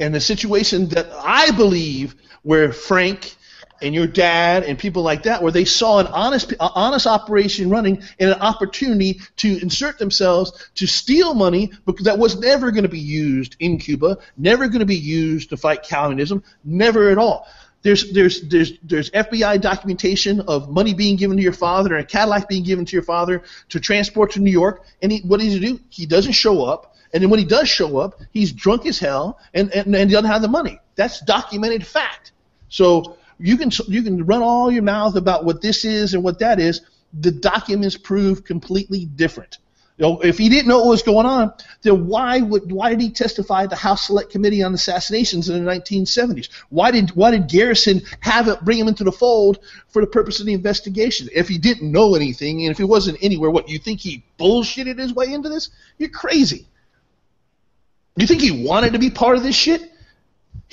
And the situation that I believe where Frank and your dad and people like that, where they saw an honest, honest operation running and an opportunity to insert themselves to steal money because that was never going to be used in Cuba, never going to be used to fight communism, never at all. There's, there's, there's, there's FBI documentation of money being given to your father and a Cadillac being given to your father to transport to New York. And he, what does he do? He doesn't show up. And then when he does show up, he's drunk as hell and, and, and doesn't have the money. That's documented fact. So you can you can run all your mouth about what this is and what that is. The documents prove completely different. If he didn't know what was going on, then why would why did he testify at the House Select Committee on Assassinations in the 1970s? Why did why did Garrison have it bring him into the fold for the purpose of the investigation? If he didn't know anything and if he wasn't anywhere, what you think he bullshitted his way into this? You're crazy. You think he wanted to be part of this shit?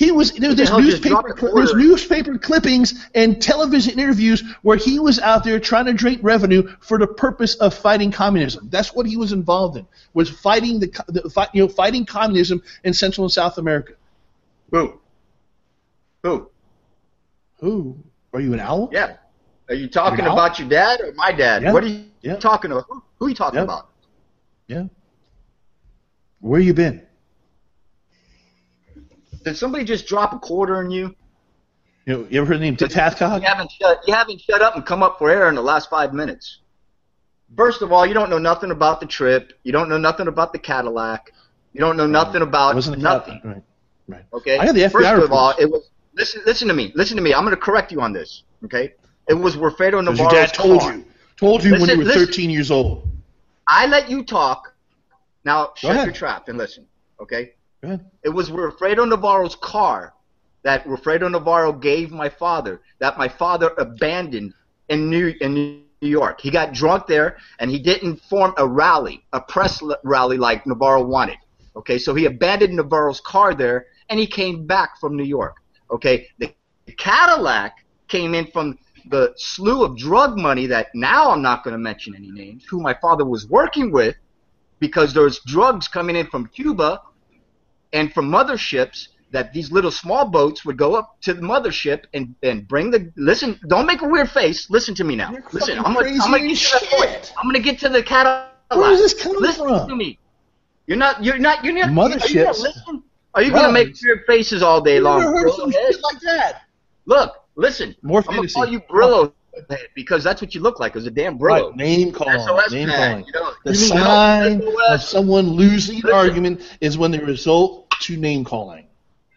He was there, there's newspaper there's newspaper clippings and television interviews where he was out there trying to drink revenue for the purpose of fighting communism. That's what he was involved in. Was fighting the, the fight, you know fighting communism in Central and South America. Who? Who? Who? Are you an owl? Yeah. Are you talking Now? about your dad or my dad? Yeah. What are you Yeah. talking about? Who, who are you talking Yeah. about? Yeah. Where you been? Did somebody just drop a quarter on you? You you ever heard the name Dick Hathcock? You haven't shut. You haven't shut up and come up for air in the last five minutes. First of all, you don't know nothing about the trip. You don't know nothing about the Cadillac. You don't know nothing oh, about Wasn't nothing. Right. Right. Okay. I got the FBI First of all, it was listen. Listen to me. Listen to me. I'm going to correct you on this. Okay. It was Wilfredo Navarro's your dad told car. you. Told you when you were listen. 13 years old. I let you talk. Now shut ahead. your trap and listen. Okay. It was Wilfredo Navarro's car that Wilfredo Navarro gave my father, that my father abandoned in New in New York. He got drunk there, and he didn't form a rally, a press rally like Navarro wanted. Okay, so he abandoned Navarro's car there, and he came back from New York. Okay, the Cadillac came in from the slew of drug money that now I'm not going to mention any names, who my father was working with, because there's drugs coming in from Cuba and from motherships that these little small boats would go up to the mothership and, and bring the listen don't make a weird face listen to me now You're listen I'm gonna, I'm gonna get as to that point. I'm gonna get to the Cadillac Where is this coming listen from? to me you're not you're not you're not are you gonna Motherships. listen are you gonna make weird faces all day You long never heard Brillo some head? shit like that. look listen More I'm gonna call you Brillo head because that's what you look like as a damn Brillo Right, name calling. SOS name man, calling. you know, The sign of someone losing an argument is when the result to name calling.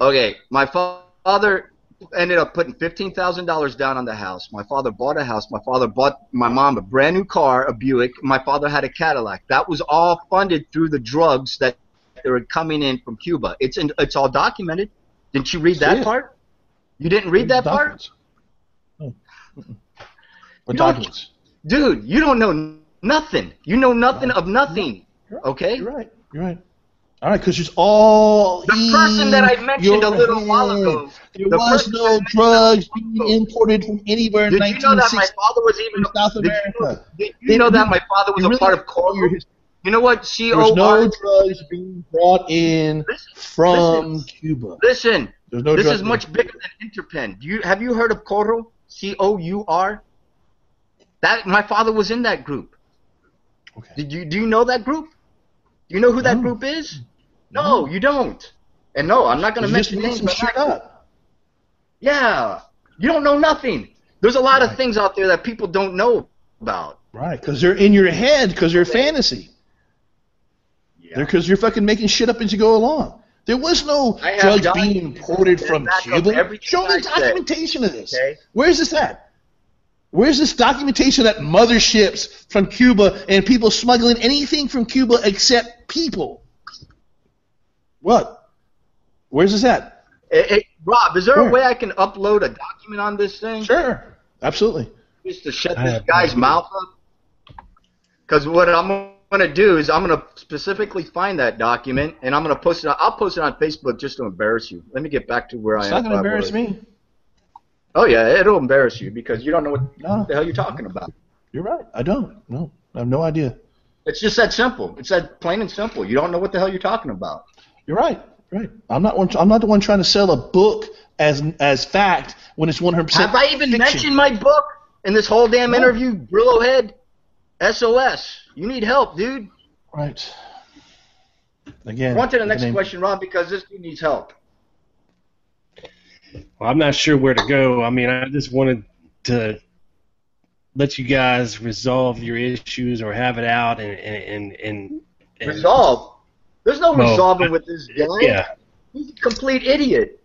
Okay, my fa- father ended up putting fifteen thousand dollars down on the house. My father bought a house. My father bought my mom a brand new car, a Buick. My father had a Cadillac. That was all funded through the drugs that that were coming in from Cuba. It's in, it's all documented. Didn't you read that See part? You didn't read that part, Documents. No. What documents? dude. You don't know nothing. You know nothing of nothing. Okay. You're right. You're right. All right, because it's all The person that I mentioned a little while ago. There the was no that I mentioned drugs being imported from anywhere in Did you know that my father was even South did you know- America. Did you know that my father was You a really part of CORU? You know what? C There was no drugs being brought in Listen, from listen. Cuba. Listen, There's no this is much bigger than Interpen. Do you have you heard of CORU? C O U R. That my father was in that group. Okay. Did you do you know that group? Do you know who that No. group is? No, you don't. And no, I'm not going to mention names. shit up. Yeah, you don't know nothing. There's a lot of things out there that people don't know about. Right, because they're in your head because they're fantasy. Yeah. They're because you're fucking making shit up as you go along. There was no drugs being imported from Cuba. Show me I said. documentation of this. Okay. Where's this at? Where's this documentation that motherships from Cuba and people smuggling anything from Cuba except people? What? Where's this at? Hey, hey, Rob, is there Sure. a way I can upload a document on this thing? Sure, absolutely. just to shut I this guy's no mouth up? Because what I'm going to do is I'm going to specifically find that document and I'm going to post it. On, I'll post it on Facebook just to embarrass you. Let me get back to where It's I not am. going to embarrass me. Oh yeah, it'll embarrass you because you don't know what No. the hell you're talking about. You're right. I don't. No, I have no idea. It's just that simple. It's that plain and simple. You don't know what the hell you're talking about. You're right. Right. I'm not one. I'm not the one trying to sell a book as as fact when it's 100. percent Have I even mentioned my book in this whole damn No. interview? Brillo head, SOS. You need help, dude. Right. Again. On to the next name- question, Rob, because this dude needs help. Well, I'm not sure where to go. I mean, I just wanted to let you guys resolve your issues or have it out and and and, and, and Resolve. There's no Well, resolving with this guy. Yeah. He's a complete idiot.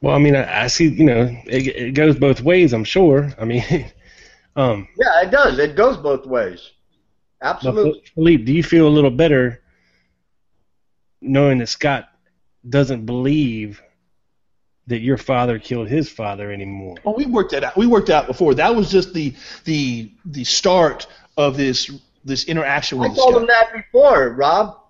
Well, I mean, I, I see. You know, it, it goes both ways. I'm sure. I mean, [LAUGHS] um, Yeah, it does. It goes both ways. Absolutely. Felipe, do you feel a little better knowing that Scott doesn't believe that your father killed his father anymore? Oh, we worked that out. We worked out before. That was just the the the start of this this interaction with this told guy. him that before, Rob.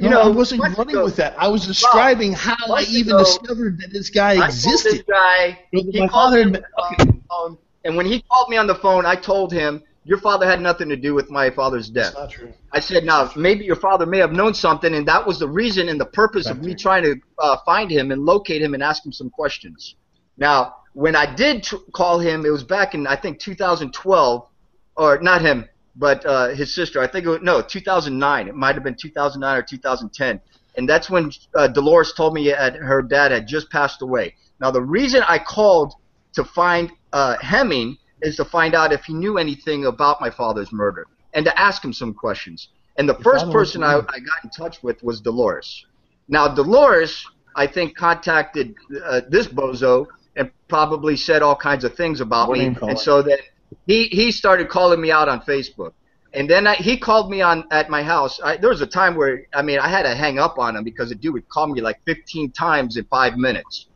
You no, know, I wasn't running ago, with that. I was describing how I even ago, discovered that this guy I this existed. guy. He my called me on the phone, and when he called me on the phone, I told him your father had nothing to do with my father's death. That's not true. I said, now maybe your father may have known something, and that was the reason and the purpose of me trying to uh, find him and locate him and ask him some questions. Now, when I did tr- call him, it was back in I think 2012, or not him, but uh, his sister. I think it was no 2009. It might have been 2009 or 2010, and that's when uh, Dolores told me that her dad had just passed away. Now, the reason I called to find uh, Hemming is to find out if he knew anything about my father's murder and to ask him some questions. And the first father was person I, I got in touch with was Dolores. Now, Dolores, I think, contacted uh, this bozo and probably said all kinds of things about What me, and so that he he started calling me out on Facebook. And then I, he called me on at my house. I, there was a time where I mean I had to hang up on him because the dude would call me like 15 times in five minutes.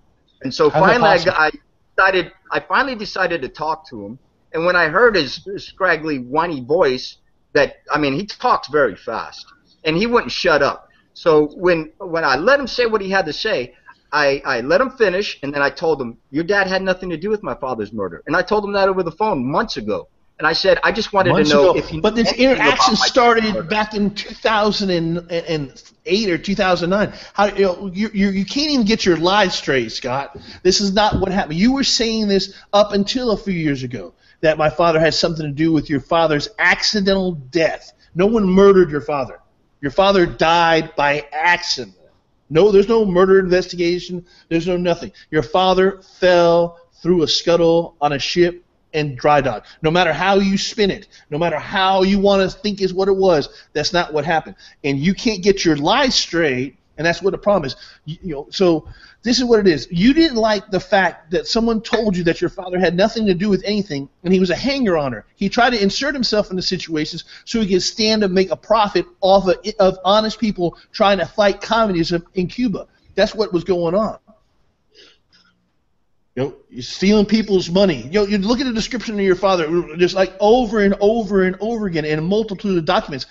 And so How's finally I, I decided I finally decided to talk to him, and when I heard his, his scraggly, whiny voice, that I mean, he talks very fast, and he wouldn't shut up. So when when I let him say what he had to say, I, I let him finish, and then I told him, "Your dad had nothing to do with my father's murder," and I told him that over the phone months ago. And I said, I just wanted Months to know ago. if he. but this knew anything about interaction started back in 2008 or 2009. How you know you, you you can't even get your lies straight, Scott. This is not what happened. You were saying this up until a few years ago that my father had something to do with your father's accidental death. No one murdered your father. Your father died by accident. No, there's no murder investigation. There's no nothing. Your father fell through a scuttle on a ship and dry dock. No matter how you spin it, no matter how you want to think is what it was, that's not what happened. And you can't get your lies straight, and that's what the problem is. You, you know, so this is what it is. You didn't like the fact that someone told you that your father had nothing to do with anything, and he was a hanger-oner. He tried to insert himself into situations so he could stand and make a profit off of, of honest people trying to fight communism in Cuba. That's what was going on. You know, you're stealing people's money. You know, you look at the description of your father, just like over and over and over again in a multitude of documents.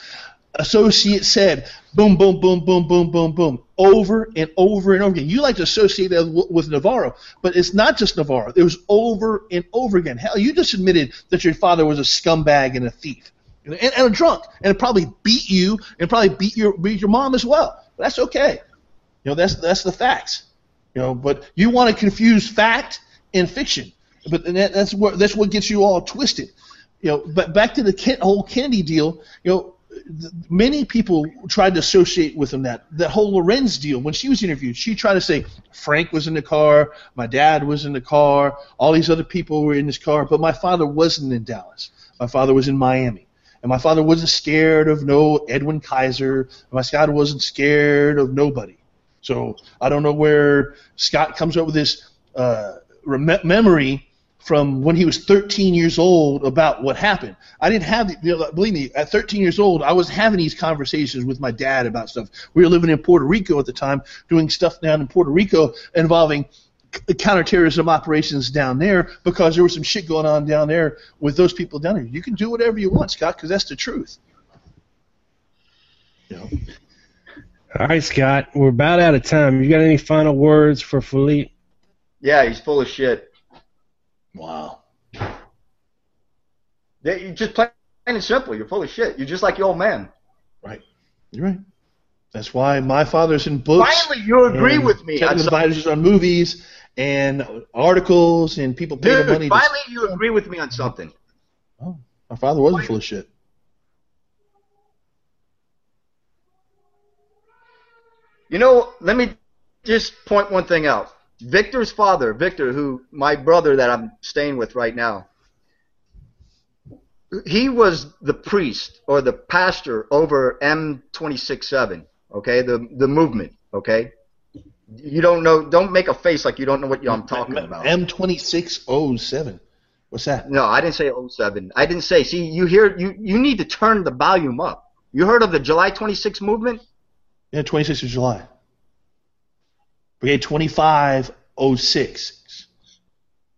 Associate said, boom, boom, boom, boom, boom, boom, boom, over and over and over again. You like to associate that with, Navarro, but it's not just Navarro. It was over and over again. Hell, you just admitted that your father was a scumbag and a thief and, and a drunk, and probably beat you and probably beat your beat your mom as well. That's okay. You know, that's that's the facts. You know, but you want to confuse fact and fiction. But that, that's what that's what gets you all twisted. You know, but back to the whole Kennedy deal. You know, many people tried to associate with him that that whole Lorenz deal. When she was interviewed, she tried to say Frank was in the car, my dad was in the car, all these other people were in this car, but my father wasn't in Dallas. My father was in Miami. And my father wasn't scared of no Edwin Kaiser. My Scott wasn't scared of nobody. So I don't know where Scott comes up with this uh, memory from when he was 13 years old about what happened. I didn't have, the, you know, believe me, at 13 years old, I was having these conversations with my dad about stuff. We were living in Puerto Rico at the time, doing stuff down in Puerto Rico involving c- counterterrorism operations down there because there was some shit going on down there with those people down there. You can do whatever you want, Scott, because that's the truth. You know? All right, Scott, we're about out of time. You got any final words for Felipe? Yeah, he's full of shit. Wow. Yeah, you just plain and simple. You're full of shit. You're just like your old man. Right. You're right. That's why my father's in books. Finally, you agree with me. something. advisors on movies and articles and people pay the Dude, money. to- finally you agree with me on something. Oh, my father wasn't full of shit. You know, let me just point one thing out. Victor's father, Victor, who my brother that I'm staying with right now, he was the priest or the pastor over M267, okay? The the movement, okay? You don't know don't make a face like you don't know what I'm talking about. M2607. What's that? No, I didn't say 07. I didn't say. See, you hear you you need to turn the volume up. You heard of the July 26 movement? Yeah, 26th of July. Brigade 2506.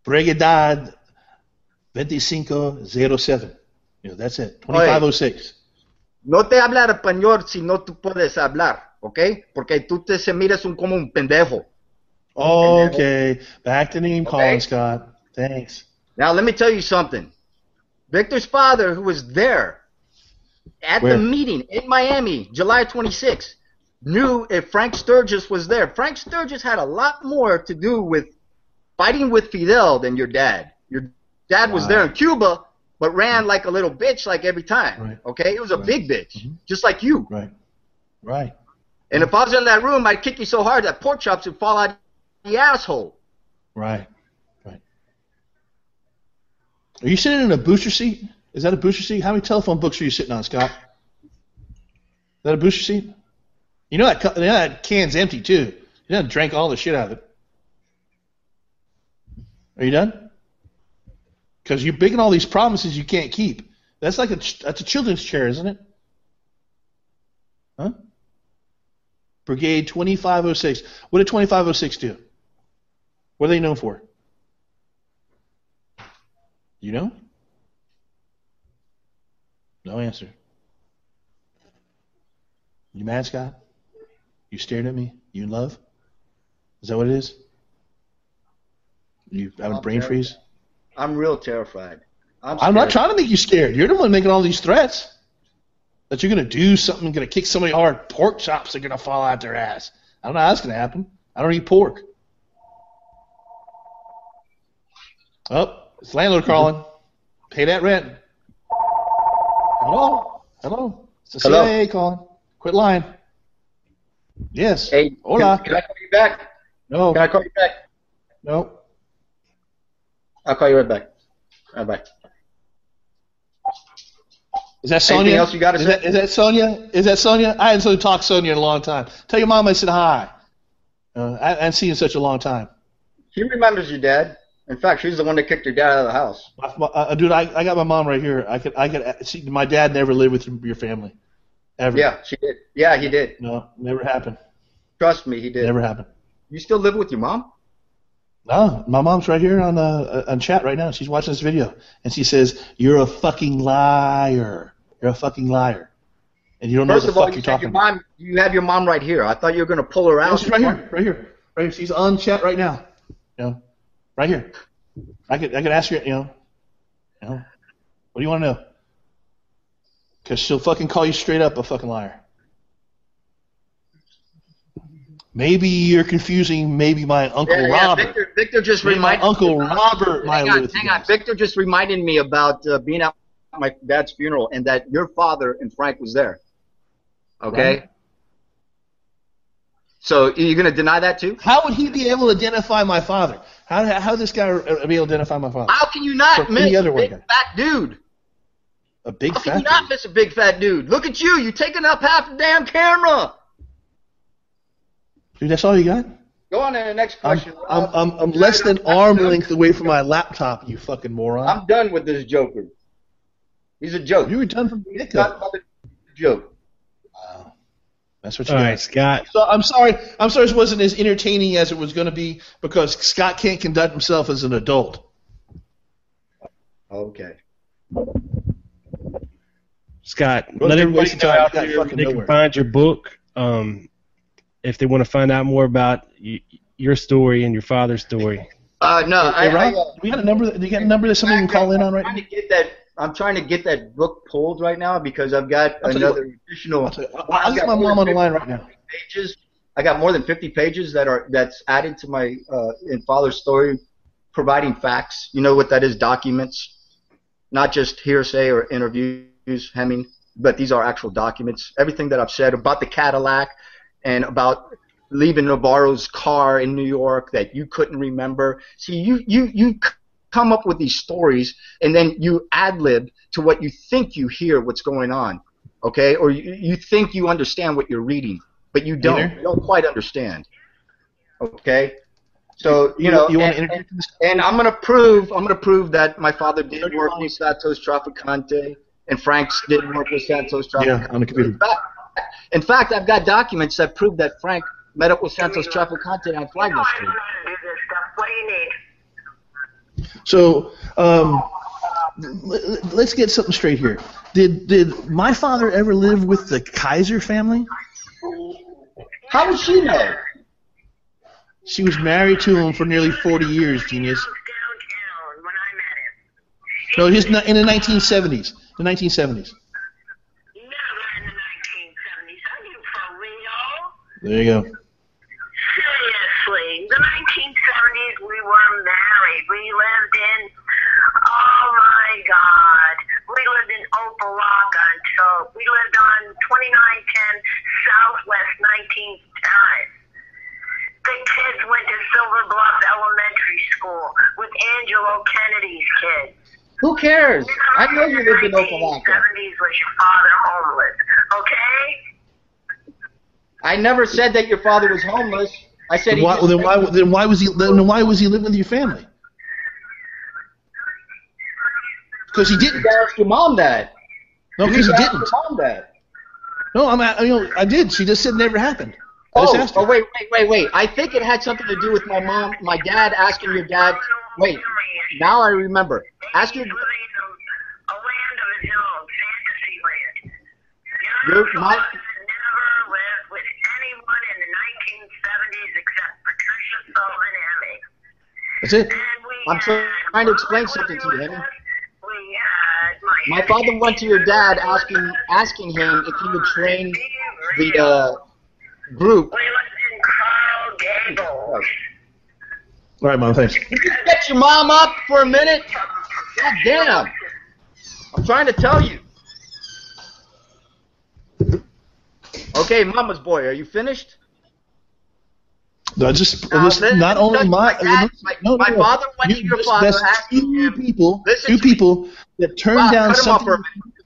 Brigada 2507. You know, that's it. 2506. No te habla español si no tú puedes hablar, ¿ok? Porque tú te se miras un, como un pendejo. Okay. Back to name calling, Okay. Scott. Thanks. Now let me tell you something. Victor's father, who was there at Where? the meeting in Miami, July 26, knew if Frank Sturgis was there. Frank Sturgis had a lot more to do with fighting with Fidel than your dad. Your dad was there in Cuba, but ran like a little bitch like every time. Right. Okay? It was a Right. big bitch, Mhm. just like you. Right. Right. And if I was in that room, I'd kick you so hard that pork chops would fall out the asshole. Right. Right. Are you sitting in a booster seat? Is that a booster seat? How many telephone books are you sitting on, Scott? Is that a booster seat? You know that, you know that can's empty too. You done drank all the shit out of it. Are you done? Because you're making all these promises you can't keep. That's like a that's a children's chair, isn't it? Huh? Brigade 2506. What did 2506 do? What are they known for? You know? No answer. You mad, Scott? You staring at me? You in love? Is that what it is? You having a brain terrified. freeze? I'm real terrified. I'm, I'm not trying to make you scared. You're the one making all these threats. That you're gonna do something, gonna kick somebody hard, pork chops are gonna fall out their ass. I don't know how that's gonna happen. I don't eat pork. Oh, it's landlord mm-hmm. calling. Pay that rent. Hello? Hello? It's the? CIA calling. Quit lying. Yes. Hey, Hola. Can, can I call you back? No. Can I call you back? No. I'll call you right back. All right, bye. Is that Sonia? Anything else you gotta is say? That, is that Sonia? Is that Sonia? I haven't talked to Sonia in a long time. Tell your mom I said hi. Uh, I, I haven't seen you in such a long time. She remembers your dad. In fact, she's the one that kicked your dad out of the house. My, my, uh, dude, I, I got my mom right here. I could I could see my dad never lived with your family, ever. Yeah, she did. Yeah, he did. No, never happened. Trust me, he did. Never happened. You still live with your mom? No, my mom's right here on uh, on chat right now. She's watching this video, and she says, "You're a fucking liar. You're a fucking liar, and you don't know First what of the all, fuck you you're talking your about." mom. You have your mom right here. I thought you were gonna pull her out. she's right here, right here, right here. She's on chat right now. You know, right here. I could I could ask her. You know, you know, what do you want to know? Because she'll fucking call you straight up a fucking liar. Maybe you're confusing. Maybe my uncle Yeah, yeah, Robert. Victor, Victor just Maybe my reminded uncle me about- Robert might Hang on, hang on. Victor just reminded me about uh, being at my dad's funeral and that your father and Frank was there. Okay. Right. So you're gonna deny that too? How would he be able to identify my father? How how would this guy uh, be able to identify my father? How can you not any other fat dude? A big How can you not dude. miss a big fat dude? Look at you. You're taking up half the damn camera. Dude, that's all you got? Go on to the next I'm, question. I'm, I'm, I'm less than arm length away from my laptop, you fucking moron. I'm done with this joker. He's a joke. you were done from the get Not go. another joke. That's what you All got. right, Scott. So I'm sorry. I'm sorry. This wasn't as entertaining as it was going to be because Scott can't conduct himself as an adult. Okay. Scott, Roast let everybody know out there they nowhere. can find your book. Um, if they want to find out more about y- your story and your father's story. Uh, no, Hey, I, Rob, I, uh, we got a number? Do you got a number that somebody can call in on right I'm now? trying to get that. I'm trying to get that book pulled right now because I've got I'll another additional. I'll, you, I'll, I'll get got my more mom on than the line 50 right now. Pages. I got more than 50 pages that are that's added to my uh, in father's story, providing facts. You know what that is? Documents, not just hearsay or interviews, Hemming, but these are actual documents. Everything that I've said about the Cadillac and about leaving Navarro's car in New York that you couldn't remember. See, you you you come up with these stories and then you ad lib to what you think you hear what's going on, okay? Or you, you think you understand what you're reading, but you don't. You don't quite understand, okay? So you, know, you want and, to and, and I'm gonna prove I'm gonna prove that my father did work with Santos Trafficante and Frank's didn't work with Santos Trafficante. Yeah, on the computer. In fact, in fact, I've got documents that prove that Frank met up with Santos Trafficante on Flagler Street. What do you need? So, um, l- l- let's get something straight here. Did did my father ever live with the Kaiser family? How would she know? She was married to him for nearly 40 years, genius. Downtown when I met him. No, his in the 1970s. The 1970s. Never in the 1970s. Are you for real? There you go. Seriously, the 1970s we were married. We lived in, oh my God, we lived in Opal until. We lived on 2910 Southwest 19th Drive. The kids went to Silver Bluff Elementary School with Angelo Kennedy's kids. Who cares? I know you lived in Oklahoma. the Opa-locka. 1970s was your father homeless, okay? I never said that your father was homeless. I said Then he why, just then why then why was he then why was he living with your family? Because he didn't. You asked your mom that. No, because he need to ask didn't. Your mom that. No, I'm at, you know I did. She just said it never happened. I Oh, oh, wait, wait, wait, wait. I think it had something to do with my mom, my dad asking your dad. Wait, now I remember. Ask your. Living in a, a land of his own, fantasy land. Your- Your my- never lived with anyone in the 1970s except Patricia Sullivan Hemming. That's it. I'm trying to explain something to you, Woodward Hemming. with us. We had my, My father went to your dad asking asking him if he would train the uh, group. We lived in Coral Gables. All right, mom. Thanks. Can you get your mom up for a minute. God damn. I'm trying to tell you. Okay, mama's boy, are you finished? No, just, Now, listen, not only my, my dad- my- no, my no. father went to You- your this- father two people, two to people that turned Wow, down something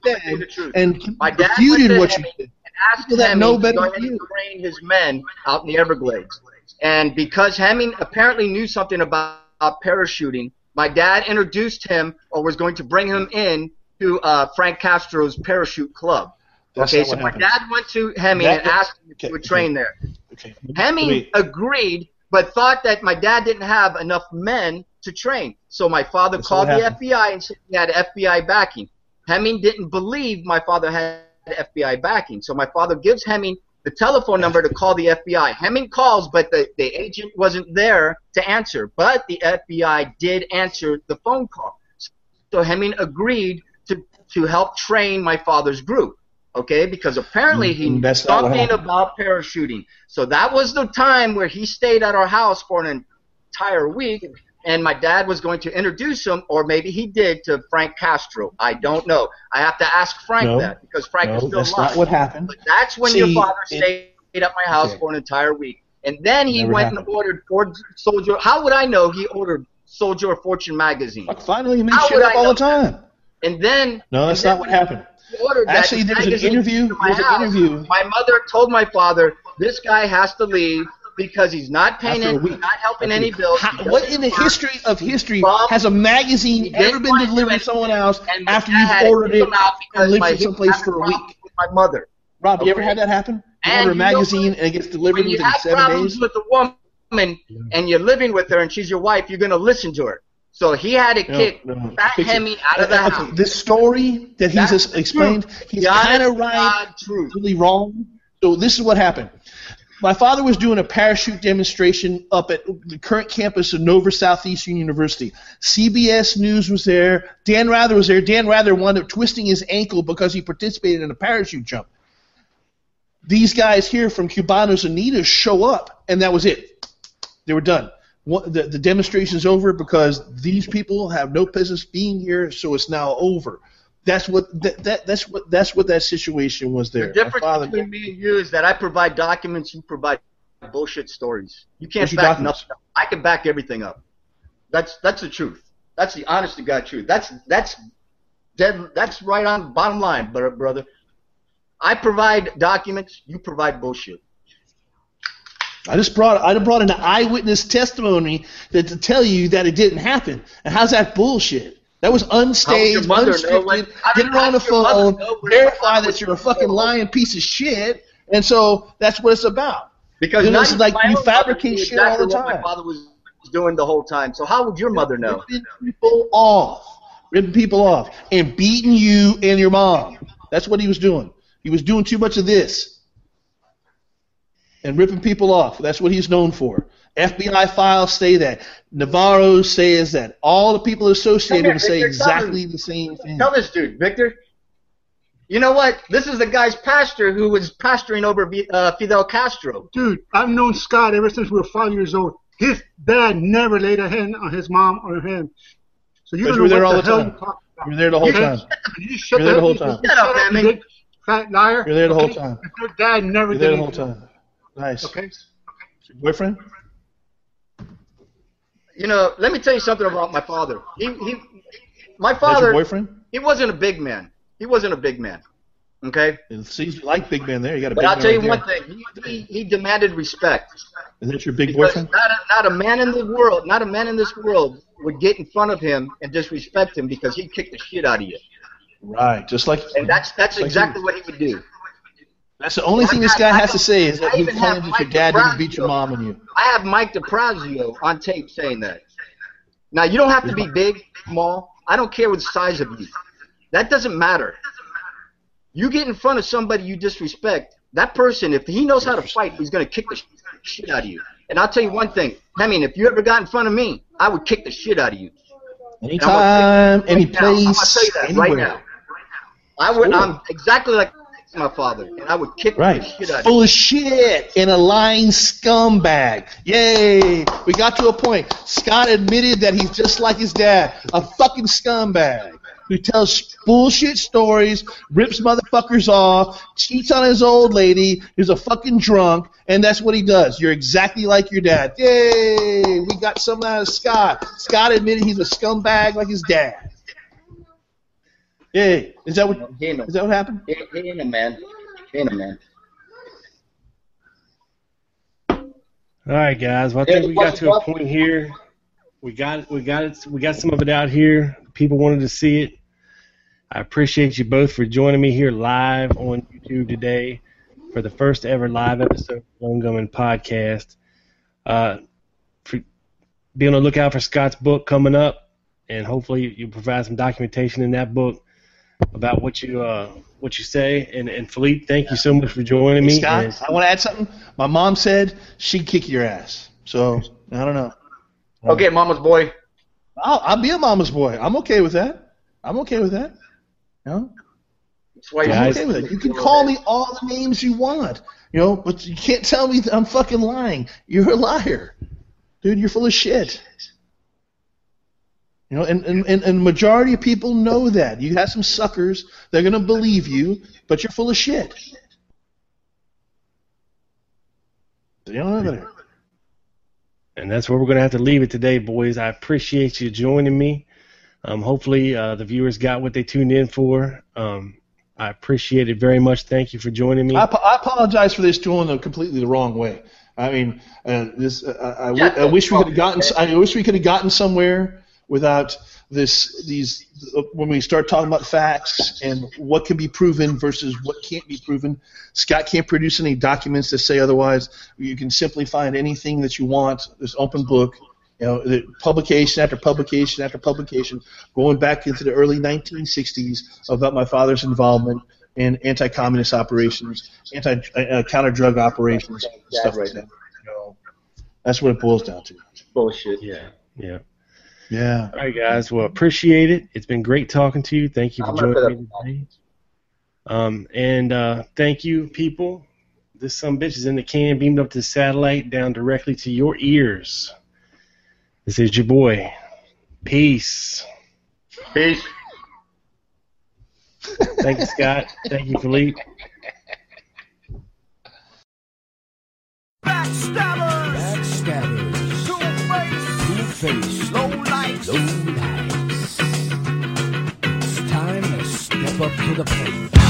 you and My dad refuted what you did. and asked People that know better than you. train his men out in the Everglades. And because Hemming apparently knew something about, parachuting, my dad introduced him or was going to bring him in to uh, Frank Castro's parachute club. That's okay, so my dad went to Hemming That- and asked him if okay, he would okay. train there. Okay. Hemming Wait. agreed, but thought that my dad didn't have enough men to train. So my father That's called the. FBI and said he had FBI backing. Hemming didn't believe my father had FBI backing. So my father gives Hemming the telephone number to call the FBI. Hemming calls, but the, the agent wasn't there to answer. But the FBI did answer the phone call. So Hemming agreed to, to help train my father's group. Okay, because apparently he knew what something about parachuting. So that was the time where he stayed at our house for an entire week, and my dad was going to introduce him, or maybe he did, to Frank Castro. I don't know. I have to ask Frank No, that because Frank no, is still that's alive. not what happened. But that's when See, your father it- stayed at my house Okay. for an entire week, and then he Never went happened. and ordered Ford Soldier. How would I know he ordered Soldier of Fortune magazine? Fuck, Finally, you make How shit up I all the time. And then No, that's then not what happened. that Actually, there was an interview- there was an interview. My mother told my father, "This guy has to leave because he's not paying After any, week. he's not helping After any week. bills." How- what in the history of history has a magazine ever been delivered to someone else And after you've ordered it out and lived my- in he some place for a week? With my mother. Rob, you ever had that happen? You And order a you know magazine and it gets delivered When you within have seven problems days? with a woman and you're living with her and she's your wife, you're gonna listen to her. So he had to No, kick no. Fat Fix it. Hemi out of the okay, house. This story that he's That's explained, truth. he's kind of right, God truth. really wrong. So this is what happened. My father was doing a parachute demonstration up at the current campus of Nova Southeastern University. CBS News was there. Dan Rather was there. Dan Rather wound up twisting his ankle because he participated in a parachute jump. These guys here from Cubanos Unidos show up, and that was it. They were done. The, the demonstration's over because these people have no business being here, so it's now over. That's what that, that that's what that's what that situation was there. The difference father, between me and you is that I provide documents, you provide bullshit stories. You can't back documents? nothing up. I can back everything up. That's that's the truth. That's the honest to God truth. That's that's dead. That's right on bottom line, bro- brother. I provide documents. You provide bullshit. I just brought I brought an eyewitness testimony that to tell you that it didn't happen. And how's that bullshit? That was unstaged, unscripted. Get her on the did your mother phone, verify that you're a fucking lying piece of shit, and so that's what it's about. Because You know, it's like you fabricate shit all the exactly what time. My father was doing the whole time. So how would your mother know? ripping people off, ripping people off, and beating you and your mom. That's what he was doing. He was doing too much of this, and ripping people off. That's what he's known for. FBI files say that. Navarro says that. All the people associated Come with here, him say Victor, exactly the same thing. Tell this dude, Victor. You know what? This is the guy's pastor who was pastoring over uh, Fidel Castro. Dude, I've known Scott ever since we were five years old. His dad never laid a hand on his mom or him. So you Because don't you know were there what all the the hell time. you're talking were there the whole time. You just shut You're there the whole time. Shut up, man. Fat liar. You're there the whole time. Your dad never You're there the whole time. Nice. Okay? Your boyfriend? You know, let me tell you something about my father. He, he, my father, boyfriend? he wasn't a big man. He wasn't a big man. Okay? It seems you like big man there. You got a But I'll tell you right one there. thing. He, he, he demanded respect. Is that your big Because boyfriend? not a, not a man in the world, not a man in this world would get in front of him and disrespect him because he'd kick the shit out of you. Right. Just like And that's that's Like exactly you. what he would do. That's the only thing this guy I has to say is that I he claims that your dad didn't beat your mom and you. I have Mike DePrazio on tape saying that. Now you don't have to be big, small. I don't care what the size of you. That doesn't matter. You get in front of somebody you disrespect. That person, if he knows how to fight, he's gonna kick the shit out of you. And I'll tell you one thing. I mean, if you ever got in front of me, I would kick the shit out of you. Anytime, any Right place, tell you that anywhere. right now. I would. I'm exactly like my father, and I would kick the shit out of you. Full of shit and a lying scumbag. Yay! We got to a point. Scott admitted that he's just like his dad, a fucking scumbag who tells bullshit stories, rips motherfuckers off, cheats on his old lady, is a fucking drunk, and that's what he does. You're exactly like your dad. Yay! We got something out of Scott. Scott admitted he's a scumbag like his dad. Yay! Is that what? Is that what happened? He, he ain't a man. He ain't a man. All right, guys. Well, I think we got to a point here. We got. We got it. We got some of it out here. People wanted to see it. I appreciate you both for joining me here live on YouTube today for the first ever live episode of Lone Gunman Podcast. Uh, for, be on the lookout for Scott's book coming up, and hopefully you provide some documentation in that book about what you uh, what you say. And, and Felipe, thank you so much for joining me. Scott, And- I want to add something. My mom said she'd kick your ass. So I don't know. Okay, mama's boy. I'll, I'll be a mama's boy. I'm okay with that. I'm okay with that. No, That's why I'm okay with it. You can call me all the names you want, you know, but you can't tell me that I'm fucking lying. You're a liar, dude. You're full of shit. You know, and, and, and, and majority of people know that. You have some suckers, they're gonna believe you, but you're full of shit. You don't know that. And that's where we're going to have to leave it today, boys. I appreciate you joining me. Um, hopefully, uh, the viewers got what they tuned in for. Um, I appreciate it very much. Thank you for joining me. I, apo- I apologize for this going the completely the wrong way. I mean, uh, this. Uh, I, I, Yeah, I wish we could have gotten. s- I wish we could have gotten somewhere without this. These when we start talking about facts and what can be proven versus what can't be proven. Scott can't produce any documents that say otherwise. You can simply find anything that you want. This open book. You know, the publication after publication after publication, going back into the early 1960s about my father's involvement in anti-communist operations, anti-counter-drug uh, operations, stuff like that. You know, that's what it boils down to. Bullshit. Yeah, yeah. Yeah. All right, guys. Well, appreciate it. It's been great talking to you. Thank you for joining me today. Um, and uh, thank you, people. This some bitch is in the can, beamed up to the satellite, down directly to your ears. This is your boy. Peace. Peace. Thank you, Scott. Thank you, Felipe. Backstabbers. Backstabbers. Two-face. Low lights. Up to the plate.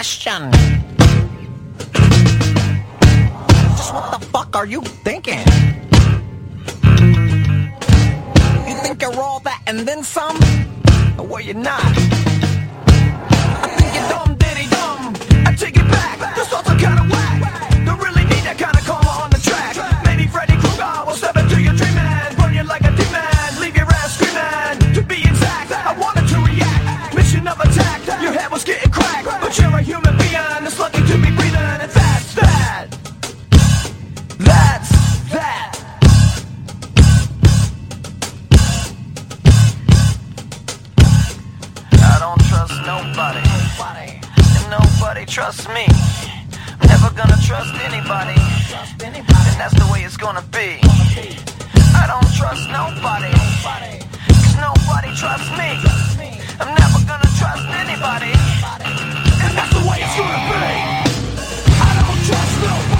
Question. Nobody trusts me. I'm never gonna trust anybody. And that's the way it's gonna be. I don't trust nobody. Cause nobody trusts me. I'm never gonna trust anybody. And that's the way it's gonna be. I don't trust nobody.